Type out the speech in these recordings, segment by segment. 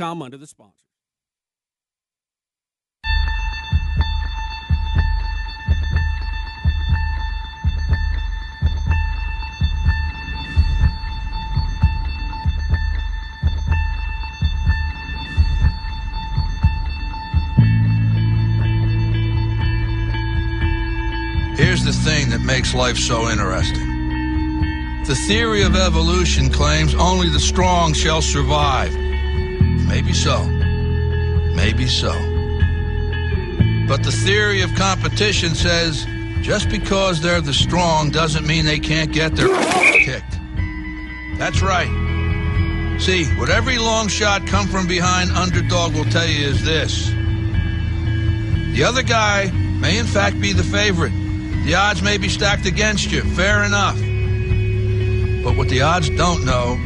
bettorcross.com under the sponsor. Here's the thing that makes life so interesting. The theory of evolution claims only the strong shall survive. Maybe so. Maybe so. But the theory of competition says just because they're the strong doesn't mean they can't get their kicked. That's right. See, what every long shot come from behind underdog will tell you is this. The other guy may in fact be the favorite. The odds may be stacked against you. Fair enough. But what the odds don't know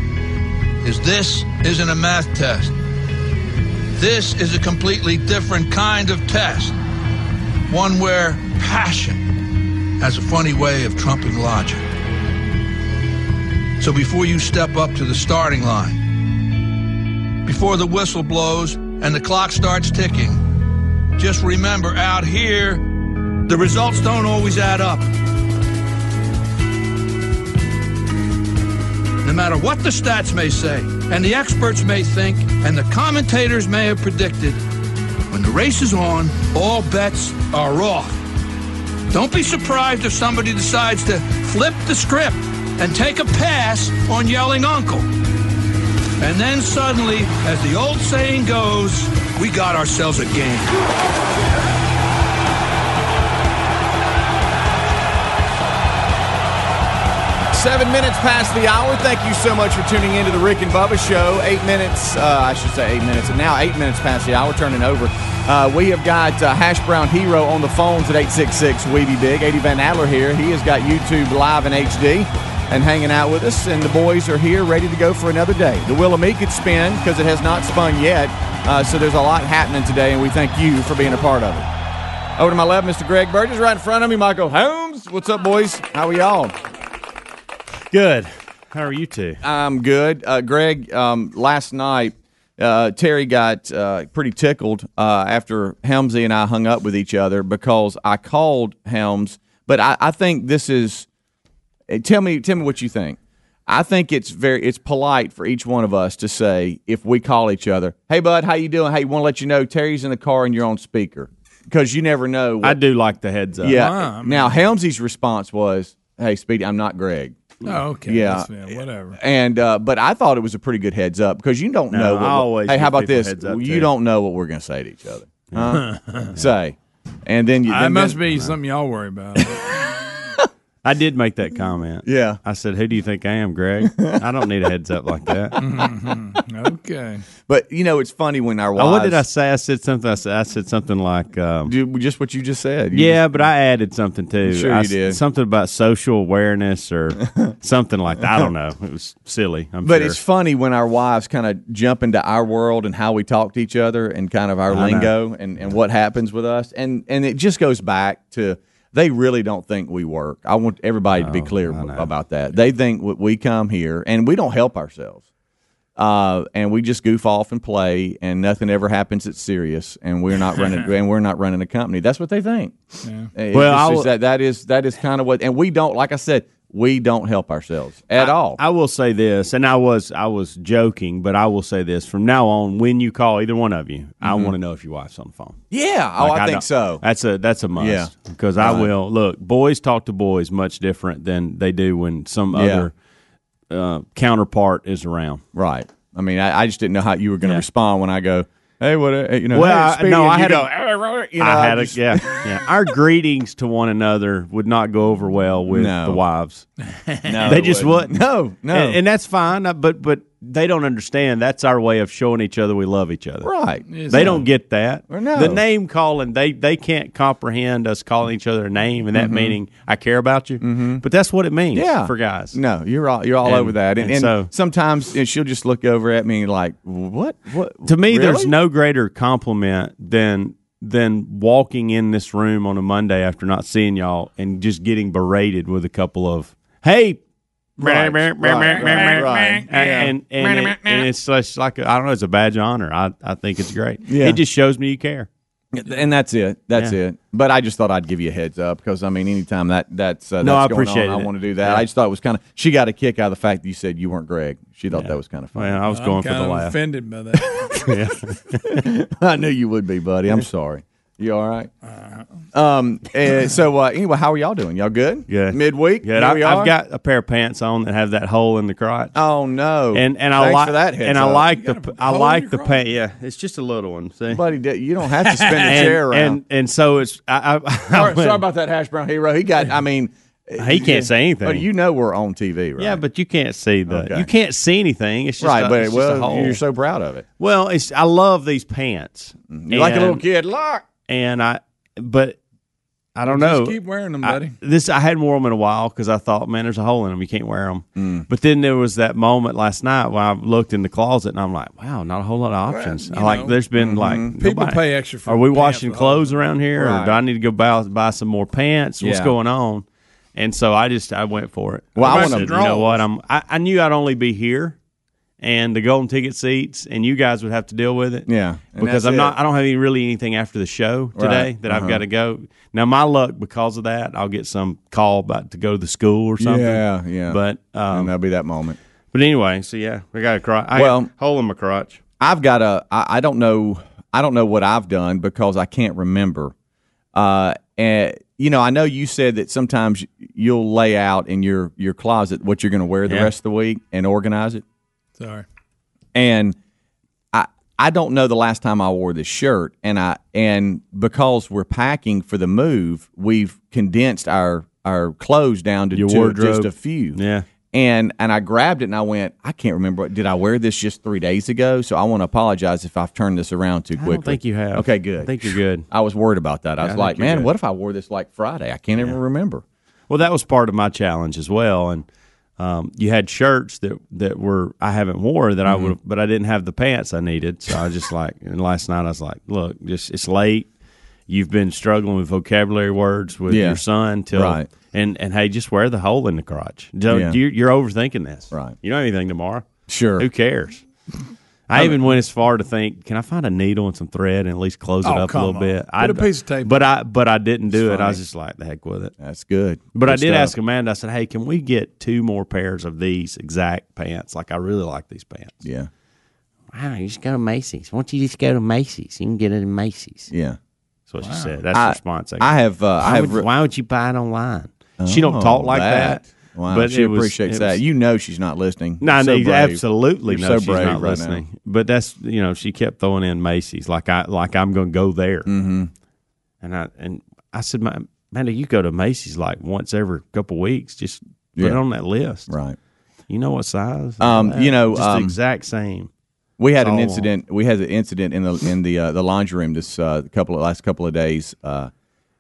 is this isn't a math test. This is a completely different kind of test. One where passion has a funny way of trumping logic. So before you step up to the starting line, before the whistle blows and the clock starts ticking, just remember out here, the results don't always add up. No matter what the stats may say, and the experts may think, and the commentators may have predicted, when the race is on, all bets are off. Don't be surprised if somebody decides to flip the script and take a pass on yelling uncle. And then suddenly, as the old saying goes, we got ourselves a game. Seven minutes past the hour. Thank you so much for tuning into the Rick and Bubba Show. Eight minutes, uh, I should say eight minutes, and now eight minutes past the hour, turning over. Uh, we have got uh, Hash Brown Hero on the phones at 866 Weeby Big. Eddie Van Adler here. He has got YouTube live in HD and hanging out with us, and the boys are here ready to go for another day. The Me could spin because it has not spun yet, uh, so there's a lot happening today, and we thank you for being a part of it. Over to my left, Mr. Greg Burgess. Right in front of me, Michael Helms. What's up, boys? How are y'all? Good. How are you two? I'm good. Uh, Greg, um, last night, uh, Terry got uh, pretty tickled uh, after Helmsy and I hung up with each other because I called Helms, but I, I think this is. Tell me, tell me what you think. I think it's very it's polite for each one of us to say if we call each other, "Hey, bud, how you doing? Hey, want to let you know Terry's in the car and you're on speaker," because you never know. What, I do like the heads up. yeah. Wow, now Helmsy's response was, "Hey, Speedy, I'm not Greg." Oh, okay. Yeah. That's- yeah, whatever. And uh, but I thought it was a pretty good heads up because you don't No, know. What, I always hey, how about this? you too. don't know what we're going to say to each other. Huh? say, and then you. That then- must then- be something y'all worry about. I did make that comment. Yeah. I said, "Who do you think I am, Greg? I don't need a heads up like that." okay. But you know, it's funny when our wives. Oh, what did I say? I said something. I said, I said something like, um, do just what you just said? You "Yeah," but I added something too. Sure I you s- did. Something about social awareness or something like that. I don't know. It was silly. I'm But sure. it's funny when our wives kind of jump into our world and how we talk to each other and kind of our I know. lingo and, and what happens with us. And and it just goes back to they really don't think we work. I want everybody to be clear about that. They think we come here and we don't help ourselves. Uh, and we just goof off and play, and nothing ever happens that's serious, and we're not running, and we're not running a company. That's what they think. It Well, just I is that that is that is kind of what, and we don't, like I said, we don't help ourselves at all. I will say this, and I was I was joking, but I will say this: from now on, when you call either one of you, I Mhm. want to know if your wife's on the phone. Yeah, oh, Like, I, think so. That's a that's a must. Yeah. because I will look. Boys talk to boys much different than they do when some Yeah. other uh, counterpart is around. Right. I mean, I, I just didn't know how you were going to respond when I go, "Hey, what? uh, You know, well, hey, I, Speedy," no, I you had go, a, you know, I had just- a, yeah, yeah. Our greetings to one another would not go over well with No. the wives. No, they just wouldn't. wouldn't. No, no. and, and that's fine. But but they don't understand. That's our way of showing each other we love each other. Right. They don't get that. Or no. The name calling, they they can't comprehend us calling each other a name and that Mhm. meaning I care about you. Mm-hmm. But that's what it means Yeah. for guys. No, you're all you're all And- over that, and, and and so- sometimes uh, she'll just look over at me like, "What? What?" To me, there's no greater compliment than than walking in this room on a Monday after not seeing y'all and just getting berated with a couple of, "Hey, Right, right, right, right. And and, and, and it's just like I don't know, it's a badge of honor. I I think it's great. Yeah. It just shows me you care. And that's it. That's Yeah. it. But I just thought I'd give you a heads up because I mean, anytime that that's uh, No, that's I going appreciate on, I want to do that. Yeah. I just thought it was kind of. She got a kick out of the fact that you said you weren't Greg. She thought that was kind of funny. Well, I was I'm going for the laugh. offended by that. I knew you would be, buddy. I'm sorry. You all right? Uh-huh. Um. eh, so uh, anyway, how are y'all doing? Y'all good? Good. Midweek. Good. Here I, we are? I've got a pair of pants on that have that hole in the crotch. Oh no! and and I Thanks like that heads and I up. like the got a I hole in like the crotch? pant. Yeah, it's just a little one. See, buddy. d- You don't have to spin the and, chair around. and and so it's I, I, I sorry, went- sorry about that, hash brown hero. He got. I mean, He can't say anything. But you know we're on TV, right? yeah, but you can't see the Okay. you can't see anything. It's just right. a, but it's just a well, hole. you're so proud of it. well, it's I love these pants. You like a little kid. Look. And I but I don't Just know. keep wearing them, I- buddy. this I hadn't worn them in a while because I thought, man, there's a hole in them. You can't wear them. Mm. But then there was that moment last night when I looked in the closet and I'm like, wow, not a whole lot of options. I like, know, there's been like People nobody- pay extra for Are we washing clothes around here, Right. or do I need to go buy buy some more pants? What's going on? And so I just I went for it. Well, I I wanna- you know what? I'm I, I knew I'd only be here. And the golden ticket seats, and you guys would have to deal with it. Yeah, because I'm it. not. I don't have any, really anything after the show today Right. that I've Uh-huh. got to go. Now my luck because of that, I'll get some call about to go to the school or something. Yeah, yeah. But and um, that'll be that moment. but anyway, so yeah, I got a crotch. I well, hole in my crotch. I've got a. I, I don't know. I don't know what I've done because I can't remember. Uh, and you know, I know you said that sometimes you'll lay out in your your closet what you're going to wear the Yeah. rest of the week and organize it. Sorry. and I I don't know the last time I wore this shirt, and I and because we're packing for the move, we've condensed our our clothes down to, Your to wardrobe. just a few. Yeah. And and I grabbed it and I went, I can't remember. Did I wear this just three days ago? So I want to apologize if I've turned this around too I quickly. don't think you have. Okay, good. I think you're good. I was worried about that. I was I like, you're man, good. what if I wore this like Friday? I can't even remember. Well, that was part of my challenge as well, and um, you had shirts that that were I haven't wore that I Mm-hmm. would, but I didn't have the pants I needed. So I just like, and last night I was like, look, just it's late. You've been struggling with vocabulary words with Yeah. your son till, Right. and and hey, just wear the hole in the crotch. Don't, Yeah. you're, you're overthinking this. Right. You don't have anything tomorrow. Sure. Who cares? I even went as far to think, can I find a needle and some thread and at least close it Oh, up a little on. bit? I Put a piece of tape But I but I didn't do it. I was just like, the heck with it. That's good. But I did stuff. ask Amanda. I said, "Hey, can we get two more pairs of these exact pants? Like, I really like these pants." Yeah. Wow, you just go to Macy's. Why don't you just go to Macy's? You can get it in Macy's. Yeah. That's what she said. That's the I, response. I, I have. Uh, I Why have. would, re- why would you buy it online? she don't Oh, talk like that. Wow, but she was- appreciates that. was- You know she's not listening. No, You're so no, absolutely You're no. so she's not right listening. But that's you know she kept throwing in Macy's like I like I'm going to go there. Mm-hmm. And I and I said, "Ma- Amanda, you go to Macy's like once every couple weeks. Just put it on that list. Right. You know what size? Um, that. you know, just um, the exact same. We had an incident. We had an incident in the in the uh, the laundry room this uh, couple of last couple of days. Uh,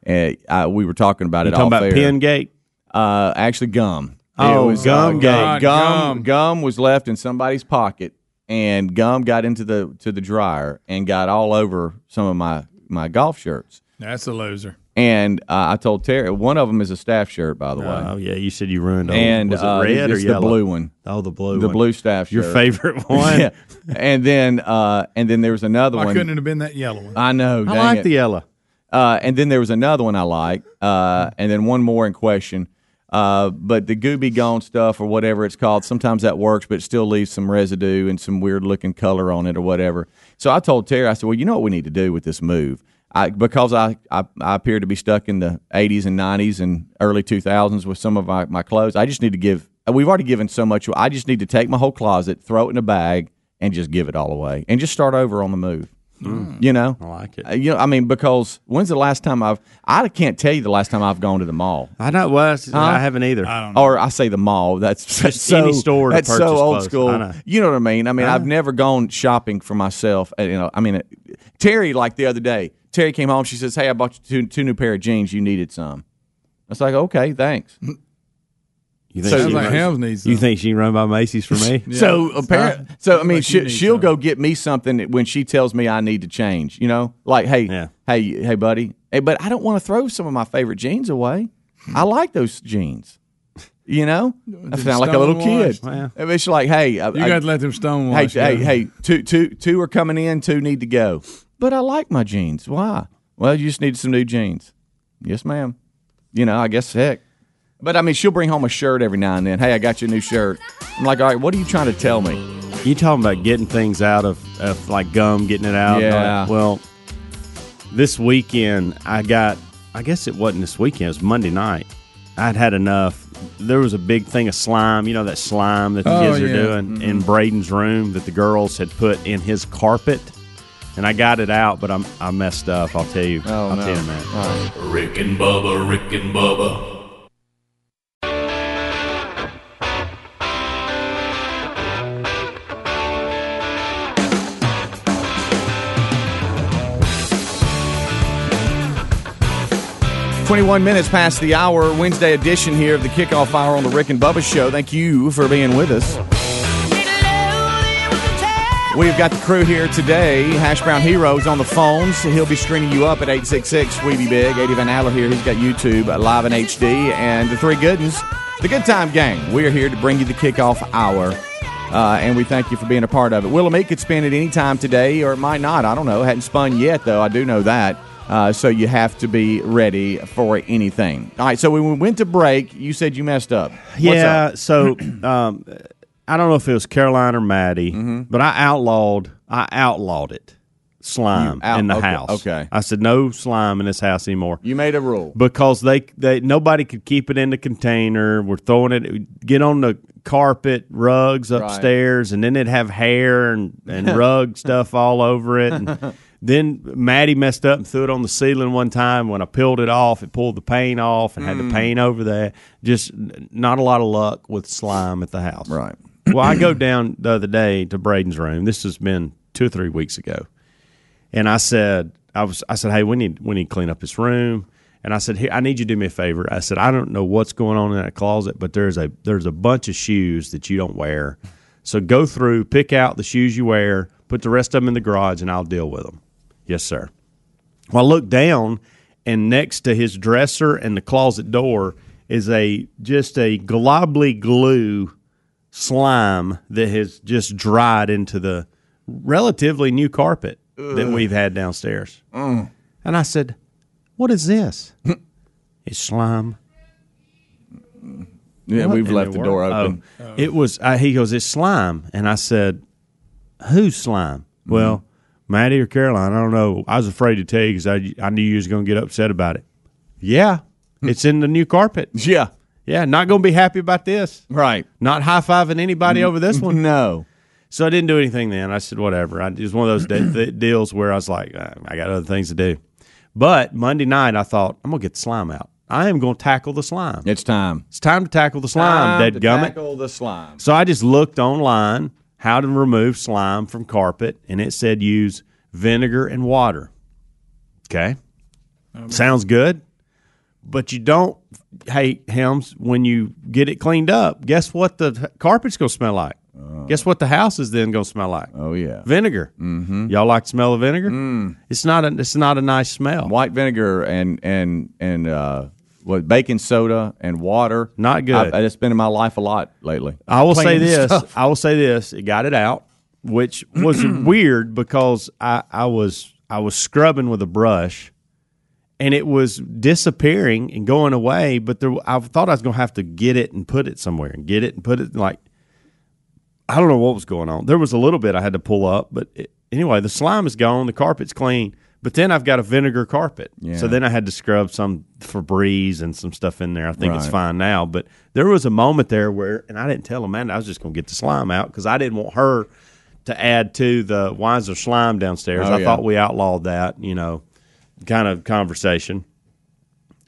and I, we were talking about You it. talking about air. Pen Gate? Uh, actually, gum. Oh, uh, gum gum, gate. gum, Gum. gum was left in somebody's pocket, and gum got into the to the dryer and got all over some of my my golf shirts. That's a loser. And uh, I told Terry, one of them is a staff shirt, by the way, Oh yeah, you said you ruined. all- and was it uh, red or it's yellow? the blue one, Oh, the blue. One. The one. blue staff shirt. Your shirt. favorite one. yeah. And then uh, and then there was another Why one. couldn't it have been that yellow one? I know. I dang like it. the yellow. Uh, and then there was another one I like, uh, and then one more in question. Uh, but the Gooby Gone stuff or whatever it's called, sometimes that works, but it still leaves some residue and some weird looking color on it or whatever. So I told Terry, I said, well, you know what we need to do with this move? I, because I, I, I appear to be stuck in the 80s and 90s and early 2000s with some of my, my clothes. I just need to give, we've already given so much. I just need to take my whole closet, throw it in a bag, and just give it all away and just start over on the move. You know? I like it. Uh, You know, I mean, because when's the last time I've? I can't tell you the last time I've gone to the mall. I know. Well, I haven't either. I don't know. Or I say the mall. That's, that's so, any store to That's so old clothes. school. I know. You know what I mean? I mean, I've never gone shopping for myself. uh, You know, I mean, uh, Terry like the other day. Terry came home. She says, "Hey, I bought you two, two new pair of jeans. You needed some." I was like, "Okay, thanks." You think, So- she like runs- needs. you think she can run by Macy's for me? So apparently, so I mean, like she, she'll some. go get me something when she tells me I need to change. You know, like, hey, Yeah. hey, hey, buddy. Hey, but I don't want to throw some of my favorite jeans away. I like those jeans. You know, I sound like a little kid. stonewashed. It's like, hey, I, You I- got to let them stone hey, wash. hey, hey, two, two, two are coming in, two need to go. But I like my jeans. Why? Well, you just need some new jeans. Yes, ma'am. You know, I guess heck. But I mean, she'll bring home a shirt every now and then. Hey, I got you a new shirt. I'm like, all right, what are you trying to tell me? You talking about getting things out of, of like gum, getting it out? Yeah. Well, this weekend I got. I guess it wasn't this weekend. It was Monday night. I'd had enough. There was a big thing of slime. You know that slime that the Oh, kids are yeah. doing mm-hmm. in Braden's room that the girls had put in his carpet, and I got it out, but I'm I messed up. I'll tell you. Oh, I'll no. tell you, man. Rick and Bubba, Rick and Bubba. Twenty-one minutes past the hour. Wednesday edition here of the kickoff hour on the Rick and Bubba Show. Thank you for being with us. We've got the crew here today. Hash Brown Heroes on the phones. He'll be stringing you up at 866 Weeby Big. Eddie Van Adler here. He's got YouTube live in HD. And the three good ones, the Good Time Gang. We're here to bring you the kickoff hour. Uh, and we thank you for being a part of it. Willamette could spin at any time today, or it might not. I don't know. Hadn't spun yet, though. I do know that. Uh, so you have to be ready for anything. All right. So when we went to break, you said you messed up. Yeah. up? So um, I don't know if it was Caroline or Maddie, Mm-hmm. but I outlawed. I outlawed it. Slime out- in the okay, house. okay. I said no slime in this house anymore. You made a rule. because they they nobody could keep it in the container. We're throwing it get on the carpet, rugs upstairs, and then it'd have hair and and rug stuff all over it. And then Maddie messed up and threw it on the ceiling one time. When I peeled it off, it pulled the paint off and had Mm. the paint over that. Just not a lot of luck with slime at the house. Right. well, I go down the other day to Braden's room. This has been two or three weeks ago and I said, I was, I said, hey, we need, we need to clean up this room. And I said, here, I need you to do me a favor. I said, I don't know what's going on in that closet, but there's a, there's a bunch of shoes that you don't wear. So go through, pick out the shoes you wear, put the rest of them in the garage, and I'll deal with them. Yes, sir. Well, I look down, and next to his dresser and the closet door is a just a globly glue slime that has just dried into the relatively new carpet that we've had downstairs. And I said, "What is this?" it's slime. Yeah, What we've left the door open. Oh, it was. Uh, he goes, "It's slime," and I said, "Who's slime?" Mm-hmm. Well, Maddie or Caroline, I don't know. I was afraid to tell you because I, I knew you was going to get upset about it. Yeah, Hmm. it's in the new carpet. Yeah. Yeah, not going to be happy about this. Right. Not high fiving anybody over this one. No. So I didn't do anything then. I said, whatever. I, it was one of those de- de- deals where I was like, uh, I got other things to do. But Monday night, I thought, I'm going to get the slime out. I am going to tackle the slime. It's time. It's time to tackle the slime, dead gummit. tackle the slime. So I just looked online how to remove slime from carpet, and it said use vinegar and water. Okay. Sounds good. But you don't, hey, Helms, when you get it cleaned up, guess what the carpet's going to smell like? guess what the house is then going to smell like? Oh yeah. Vinegar. Mm-hmm. Y'all like the smell of vinegar? Mm. It's not a. It's not a nice smell. White vinegar and and and uh, what baking soda and water. Not good. I, it's been in my life a lot lately. I will say this. stuff. I will say this. It got it out, which was weird because I, I was I was scrubbing with a brush, and it was disappearing and going away. But there, I thought I was going to have to get it and put it somewhere and get it and put it like. I don't know what was going on. There was a little bit I had to pull up, but it, anyway, the slime is gone. The carpet's clean. But then I've got a vinegar carpet. Yeah. So then I had to scrub some Febreze and some stuff in there. I think it's fine now. But there was a moment there where, and I didn't tell Amanda I was just going to get the slime out because I didn't want her to add to the Wiser slime downstairs. Oh, I yeah. thought we outlawed that, you know, kind of conversation.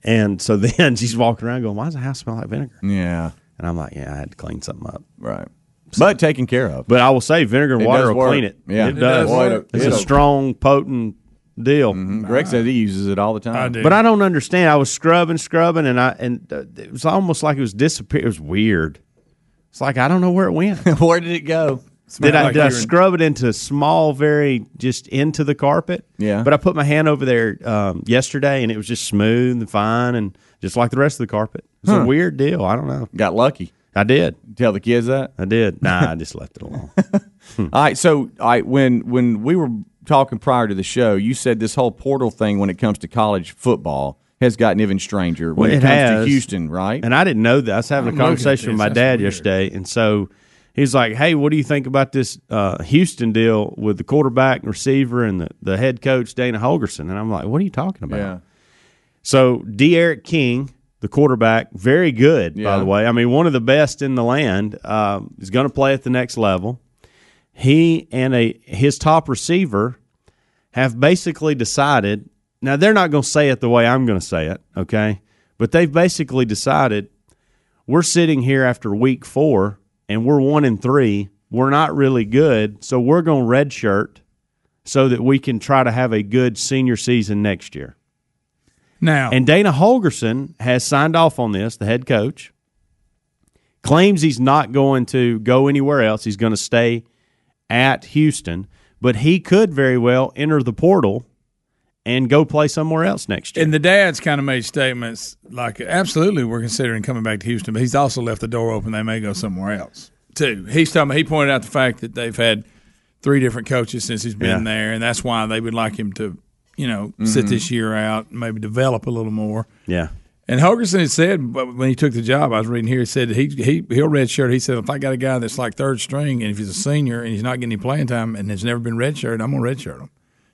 And so then she's walking around going, "Why does the house smell like vinegar?" Yeah. And I'm like, "Yeah, I had to clean something up." Right. But taken care of. But I will say, vinegar and water will work. clean it. Yeah. it It does. does. It's a strong, potent deal. Greg says he uses it all the time. I do. But I don't understand. I was scrubbing, scrubbing, and I and uh, it was almost like it was disappear. It was weird. It's like I don't know where it went. Where did it go? Did I like did I scrub it into small, very just into the carpet? Yeah. But I put my hand over there um, yesterday, and it was just smooth and fine, and just like the rest of the carpet. It's a weird deal. I don't know. Got lucky. I did. Tell the kids that. I did. Nah, I just left it alone. All right. So, all right, when when we were talking prior to the show, you said this whole portal thing when it comes to college football has gotten even stranger when Well, it, it comes has. to Houston, right? And I didn't know that. I was having I'm a conversation with my That's dad weird. yesterday, and so he's like, "Hey, what do you think about this uh, Houston deal with the quarterback and receiver and the, the head coach Dana Holgorsen?" And I'm like, "What are you talking about?" yeah. So D'Eriq King, the quarterback, very good by the way. I mean, one of the best in the land. Um, is going to play at the next level. He and a his top receiver have basically decided. Now they're not going to say it the way I'm going to say it, okay? But they've basically decided we're sitting here after week four and we're one and three. We're not really good, so we're going to redshirt so that we can try to have a good senior season next year. Now, And Dana Holgorsen has signed off on this, the head coach. Claims he's not going to go anywhere else. He's going to stay at Houston, but he could very well enter the portal and go play somewhere else next year. and the dad's kind of made statements like, absolutely, we're considering coming back to Houston, but he's also left the door open. They may go somewhere else, too. He's talking, he pointed out the fact that they've had three different coaches since he's been Yeah. there, and that's why they would like him to, you know, mm-hmm. sit this year out and maybe develop a little more. yeah. And Holgorsen had said but when he took the job, I was reading here, he said he he he'll redshirt. He said if I got a guy that's like third string and if he's a senior and he's not getting any playing time and has never been redshirted, I'm gonna redshirt him.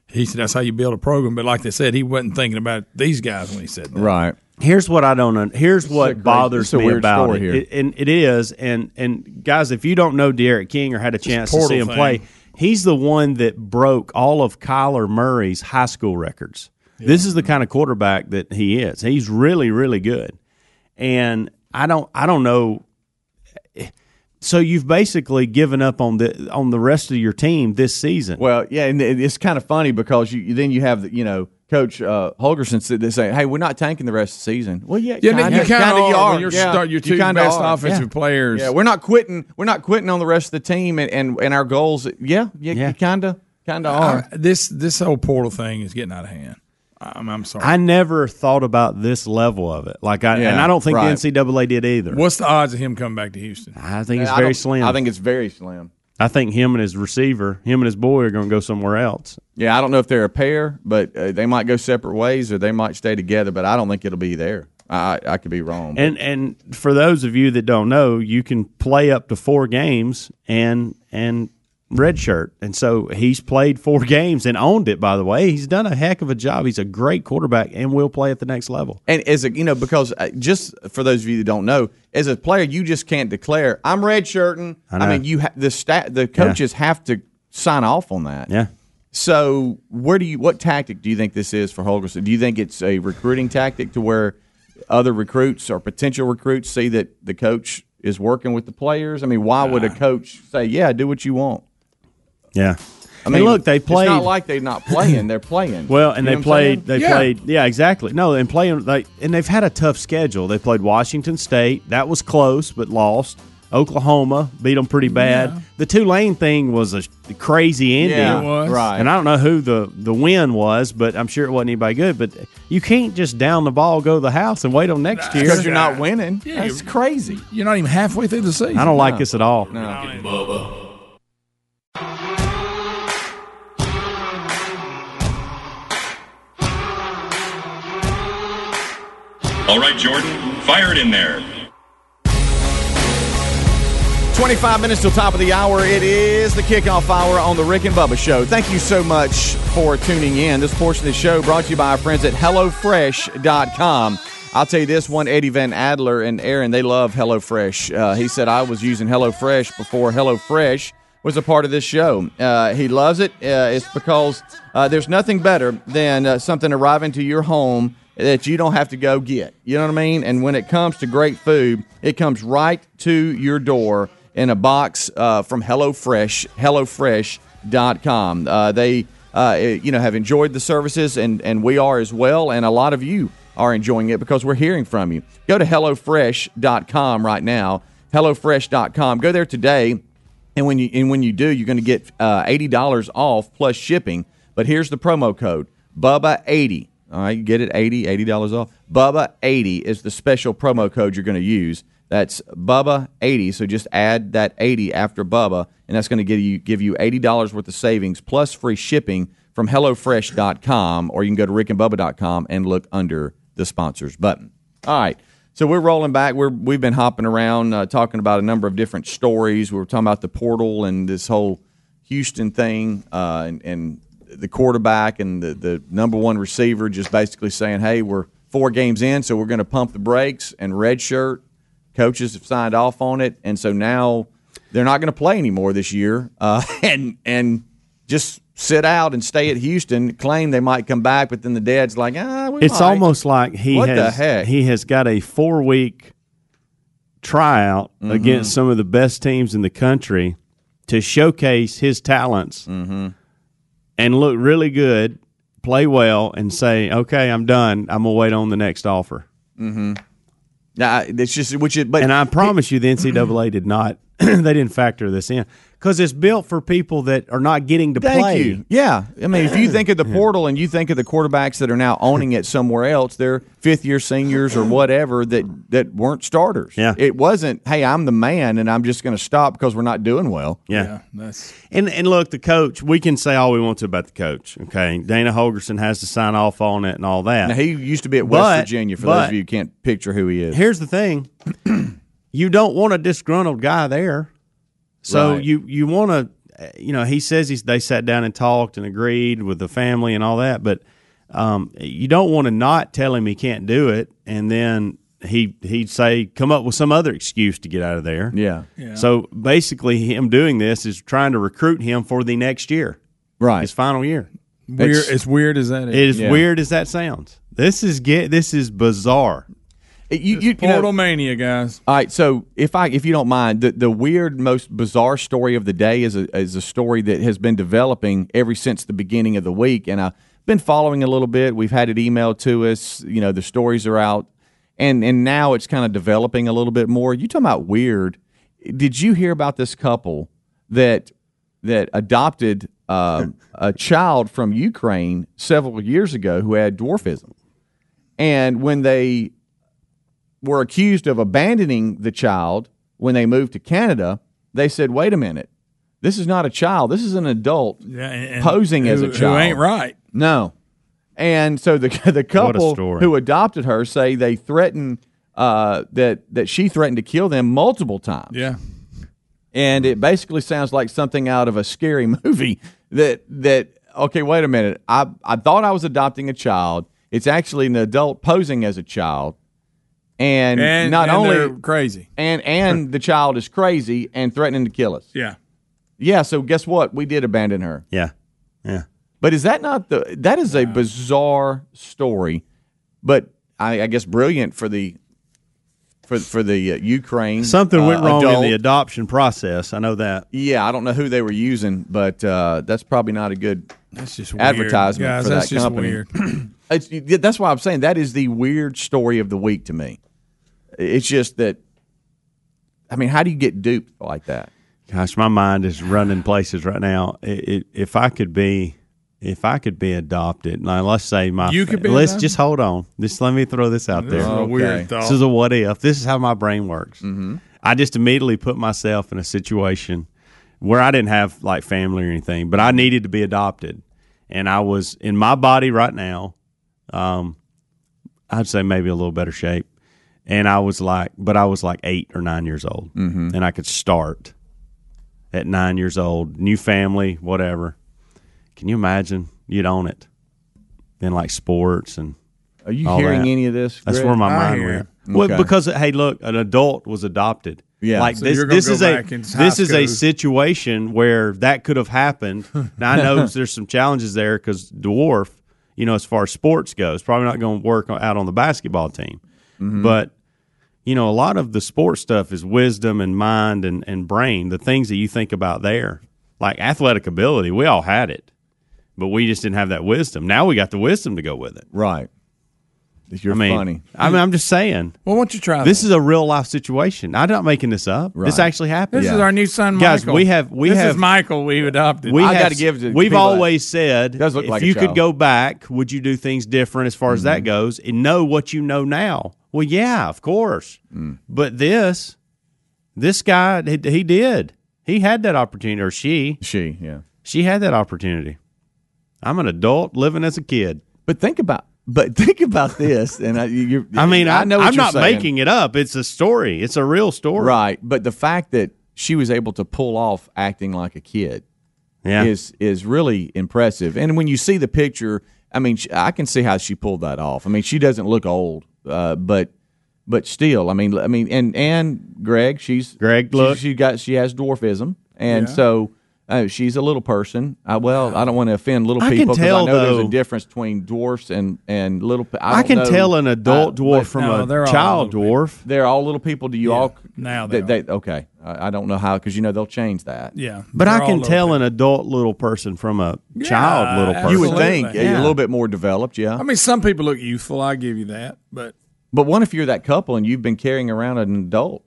He said that's how you build a program. But like they said, he wasn't thinking about these guys when he said that. Right. Here's what I don't. Un- here's a what crazy- bothers a me weird about story it. here. It- and it is. And and guys, if you don't know D'Eriq King or had a chance to see him thing. play, he's the one that broke all of Kyler Murray's high school records. This is the kind of quarterback that he is. He's really really good. And I don't I don't know. So you've basically given up on the on the rest of your team this season. Well, yeah, and it's kind of funny because you then you have the, you know Coach uh, Holgorsen sit there saying, "Hey, we're not tanking the rest of the season." Well, yeah, Yeah, kinda, you kind of kinda are when you're yeah, start your you two kinda best are. offensive Yeah. players. Yeah, we're not quitting. We're not quitting on the rest of the team and and, and our goals. Yeah, yeah, Yeah. you kind of kind of are. I- this this whole portal thing is getting out of hand. I'm, I'm sorry. I never thought about this level of it. Like I and I don't think right. the NCAA did either. What's the odds of him coming back to Houston? I think it's I very don't- slim. I think it's very slim. I think him and his receiver, him and his boy, are going to go somewhere else. Yeah, I don't know if they're a pair, but uh, they might go separate ways or they might stay together. But I don't think it'll be there. I I could be wrong. And and for those of you that don't know, you can play up to four games and and redshirt. And so he's played four games and owned it. By the way, he's done a heck of a job. He's a great quarterback and will play at the next level. And as a you know, because uh, just for those of you that don't know, as a player, you just can't declare I'm red redshirting. I, know. mean, you ha- the stat the coaches have to sign off on that. Yeah. So where do you what tactic do you think this is for Holgorsen? Do you think it's a recruiting tactic to where other recruits or potential recruits see that the coach is working with the players? I mean, why would a coach say, "Yeah, do what you want"? Yeah. I mean, look, they played. It's not like they're not playing; they're playing. Well, and You they played. They Yeah. played. Yeah, exactly. No, and playing. They and they've had a tough schedule. They played Washington State. That was close, but lost. Oklahoma beat them pretty bad. The Tulane thing was a crazy ending. Yeah, It was. right. And I don't know who the the win was, but I'm sure it wasn't anybody good. But you can't just down the ball, go to the house, and wait on next year. because you're not winning. Yeah, That's you're- crazy. You're not even halfway through the season. I don't like this at all. Rick All right, Jordan, fire it in there. 25 minutes till top of the hour. It is the kickoff hour on the Rick and Bubba Show. Thank you so much for tuning in. This portion of the show brought to you by our friends at HelloFresh.com. I'll tell you this one, Eddie Van Adler and Aaron, they love HelloFresh. Uh, he said, I was using HelloFresh before HelloFresh was a part of this show. Uh, he loves it. Uh, it's because uh, there's nothing better than uh, something arriving to your home that you don't have to go get. You know what I mean? And when it comes to great food, it comes right to your door in a box uh, from HelloFresh, HelloFresh.com. Uh, they, uh, you know, have enjoyed the services, and, and we are as well. And a lot of you are enjoying it because we're hearing from you. Go to HelloFresh.com right now. HelloFresh.com. Go there today And when you and when you do, you're going to get uh, eighty dollars off plus shipping. But here's the promo code Bubba eighty. All right, get it 80 eighty dollars off. Bubba eighty is the special promo code you're going to use. That's Bubba eighty. So just add that eighty after Bubba, and that's going to give you give you eighty dollars worth of savings plus free shipping from HelloFresh.com, or you can go to RickandBubba.com and look under the sponsors button. All right. So we're rolling back. We're we've been hopping around uh, talking about a number of different stories. We were talking about the portal and this whole Houston thing, uh, and, and the quarterback and the, the number one receiver just basically saying, "Hey, we're four games in, so we're going to pump the brakes." And redshirt coaches have signed off on it, and so now they're not going to play anymore this year, uh, and and just sit out and stay at Houston. Claim they might come back, but then the dad's like, "Ah, It's might." almost like he What has the heck? he has got a four week tryout Mm-hmm. against some of the best teams in the country to showcase his talents Mm-hmm. And look really good, play well, and say, "Okay, I'm done. I'm gonna wait on the next offer." Mm-hmm. Nah, it's just which it, but And I promise you, the NCAA did not. they didn't factor this in because it's built for people that are not getting to Thank play. you. Yeah, I mean, if you think of the portal and you think of the quarterbacks that are now owning it somewhere else, they're fifth year seniors or whatever that that weren't starters. Yeah. it wasn't. Hey, I'm the man, and I'm just going to stop because we're not doing well. Yeah. Yeah, that's And and look, the coach, we can say all we want to about the coach. Okay. Dana Holgorsen has to sign off on it and all that. Now, he used to be at West But- Virginia. For but- those of you who can't picture who he is, Here's the thing. you don't want a disgruntled guy there. So Right. you you want to you know, he says he's they sat down and talked and agreed with the family and all that, but um, you don't want to not tell him he can't do it and then he he'd say come up with some other excuse to get out of there. yeah, So basically him doing this is trying to recruit him for the next year, right. his final year. weird. It's- It's, weird as that is. It is Yeah. weird as that sounds. This is get this is bizarre. You, you, you know- Portal mania, guys. All right, so if I if you don't mind, the the weird, most bizarre story of the day is a is a story that has been developing ever since the beginning of the week, and I've been following a little bit. We've had it emailed to us. You know, the stories are out, and and now it's kind of developing a little bit more. You talking about weird? Did you hear about this couple that that adopted um, a child from Ukraine several years ago who had dwarfism, and when they were accused of abandoning the child when they moved to Canada, they said, "Wait a minute, this is not a child. This is an adult Yeah, and- and posing as a child. Who ain't right. No." And so the the couple who adopted her say they threatened uh, that that she threatened to kill them multiple times. Yeah. And it basically sounds like something out of a scary movie. That that okay, wait a minute. I I thought I was adopting a child. It's actually an adult posing as a child. And, And not and only crazy. and and the child is crazy and threatening to kill us. Yeah. Yeah, so guess what? We did abandon her. Yeah. Yeah. But is that not the that is a bizarre story, but I, I guess brilliant for the for for the uh, Ukraine. Something uh, went wrong adult. in the adoption process. I know that. Yeah, I don't know who they were using, but uh, that's probably not a good That's just advertisement. Guys, for that's that just company. weird. It's, that's why I'm saying that is the weird story of the week to me. It's just that, I mean, how do you get duped like that? Gosh, my mind is running places right now. It, it, if I could be, if I could be adopted, now let's say my, You could be let's adopted? just hold on. Just let me throw this out This is there. a Okay. weird thought. This is a what if. This is how my brain works. Mm-hmm. I just immediately put myself in a situation where I didn't have like family or anything, but I needed to be adopted, and I was in my body right now. Um, I'd say maybe a little better shape, and I was like, but I was like eight or nine years old, mm-hmm. and I could start at nine years old, new family, whatever. Can you imagine? You'd own it, Then like sports and Are you hearing that. any of this? that's where my I mind went. you. Well, because hey, look, an adult was adopted. Yeah. like So this. you're This go is a back into high this is a situation where that could have happened. now I know there's some challenges there because dwarf, you know, as far as sports goes, probably not going to work out on the basketball team. Mm-hmm. But you know, a lot of the sports stuff is wisdom and mind and, and brain. The things that you think about there, like athletic ability, we all had it, but we just didn't have that wisdom. Now we got the wisdom to go with it. Right. You're I mean, funny. I mean, I'm just saying. Well, why don't you try This that? is a real life situation. I'm not making this up. This actually happened. This Yeah. is our new son, Guys, Michael. we have- we this have- is Michael we adopted. We I have, gotta give We've people that- always said, Does look if like you could go back, would you do things different as far as Mm-hmm. that goes, and know what you know now? Well, yeah, of course. Mm. But this, this guy, he, he did. He had that opportunity, or she, She, yeah. she had that opportunity. I'm an adult living as a kid. But think about, but think about this, and I, you, I mean, I, know what I'm not saying. making it up. It's a story. It's a real story. right. But the fact that she was able to pull off acting like a kid Yeah. is is really impressive. And when you see the picture, I mean, I can see how she pulled that off. I mean, she doesn't look old, uh, but but still, I mean, I mean, and and Greg, she's Greg, she- look. she, got she has dwarfism, and so. Uh, she's a little person. Uh, well, I don't want to offend little I can people because I tell, know there's though- a difference between dwarfs and and little. pe- I, I, don't can know. tell an adult Uh, dwarf but from no, a they're all child little dwarf. They're all little people. Do you all now they they, okay? I, I don't know how because you know they'll change that. yeah, But I can tell people. an adult little person from a child little person. You would Absolutely. think yeah. you're a little bit more developed, yeah. I mean, some people look youthful. I give you that, but But what if you're that couple and you've been carrying around an adult?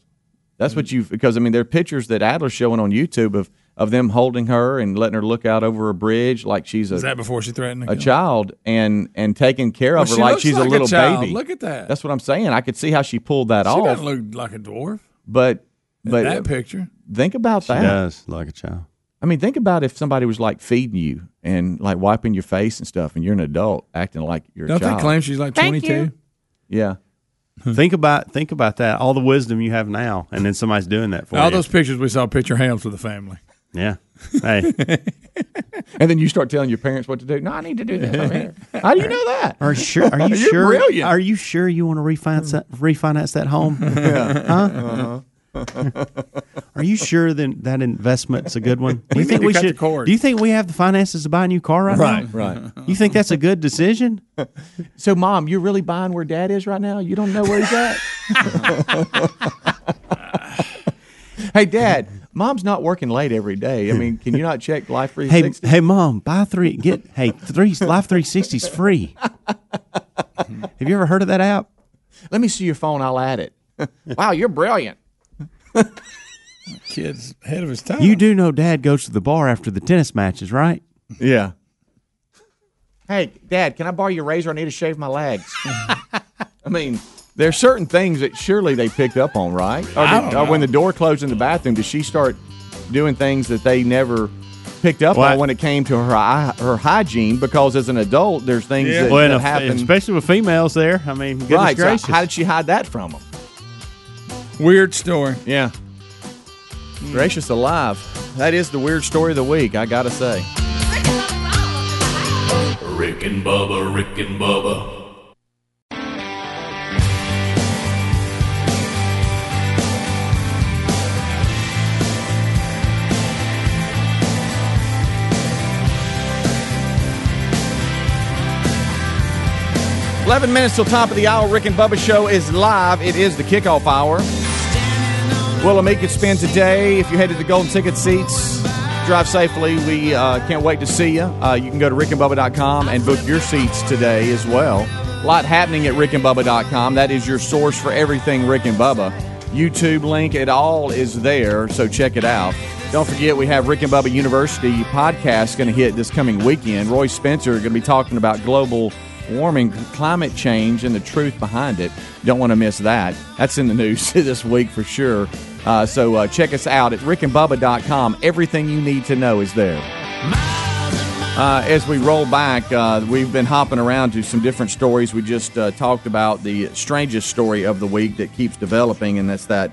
That's what you've because I mean there are pictures that Adler's showing on YouTube of of them holding her and letting her look out over a bridge like she's a, is a, that before she threatened a child and and taking care of her she like she's like a little child. baby. Look at that. That's what I'm saying. I could see how she pulled that she off. She doesn't look like a dwarf. but in but that picture, think about She that. does like a child. I mean, think about if somebody was like feeding you and like wiping your face and stuff, and you're an adult acting like you're a don't child. they claim she's like twenty two? Yeah. think about think about that. All the wisdom you have now, and then somebody's doing that for All you. those pictures we saw picture hams with the family. Yeah. Hey, And then you start telling your parents what to do. No, I need to do this over here. How do you know that? are you sure? Are you You're sure? brilliant. Are you sure you want to refinance that, refinance that home? Huh? Are you sure that that investment's a good one? Do you need think we should? cord. Do you think we have the finances to buy a new car right, now? Right, right. You think that's a good decision? So, mom, you're really buying where dad is right now? You don't know where he's at? hey, dad, mom's not working late every day. I mean, can you not check Life Hey, 360? hey, mom, buy three. Get hey three Life 360's free. Have you ever heard of that app? Let me see your phone. I'll add it. wow, you're brilliant. Kid's ahead of his time. You do know Dad goes to the bar after the tennis matches, right? Yeah. Hey, Dad, can I borrow your razor? I need to shave my legs. I mean, there's certain things that surely they picked up on, right? Or, I did- don't or when the door closed in the bathroom, did she start doing things that they never picked up Well, I- on when it came to her her hygiene? Because as an adult, there's things that, Well, that and happen. especially with females there. I mean, goodness right. So gracious. how did she hide that from them? Weird story. Yeah. Hmm. Gracious alive. That is the weird story of the week, I got to say. Rick and Bubba, Rick and Bubba. Eleven minutes till top of the hour. Rick and Bubba show is live. It is the kickoff hour. Willamette spend today. If you headed to the Golden Ticket Seats, drive safely. We uh, can't wait to see you. Uh, you can go to rickandbubba.com and book your seats today as well. A lot happening at rickandbubba.com. That is your source for everything Rick and Bubba. YouTube link, it all is there, so check it out. Don't forget, we have Rick and Bubba University podcast going to hit this coming weekend. Roy Spencer going to be talking about global warming, climate change, and the truth behind it. Don't want to miss that. That's in the news this week for sure. Uh, so uh, check us out at rickandbubba.com. Everything you need to know is there. Uh, as we roll back, uh, we've been hopping around to some different stories. We just uh, talked about the strangest story of the week that keeps developing, and that's that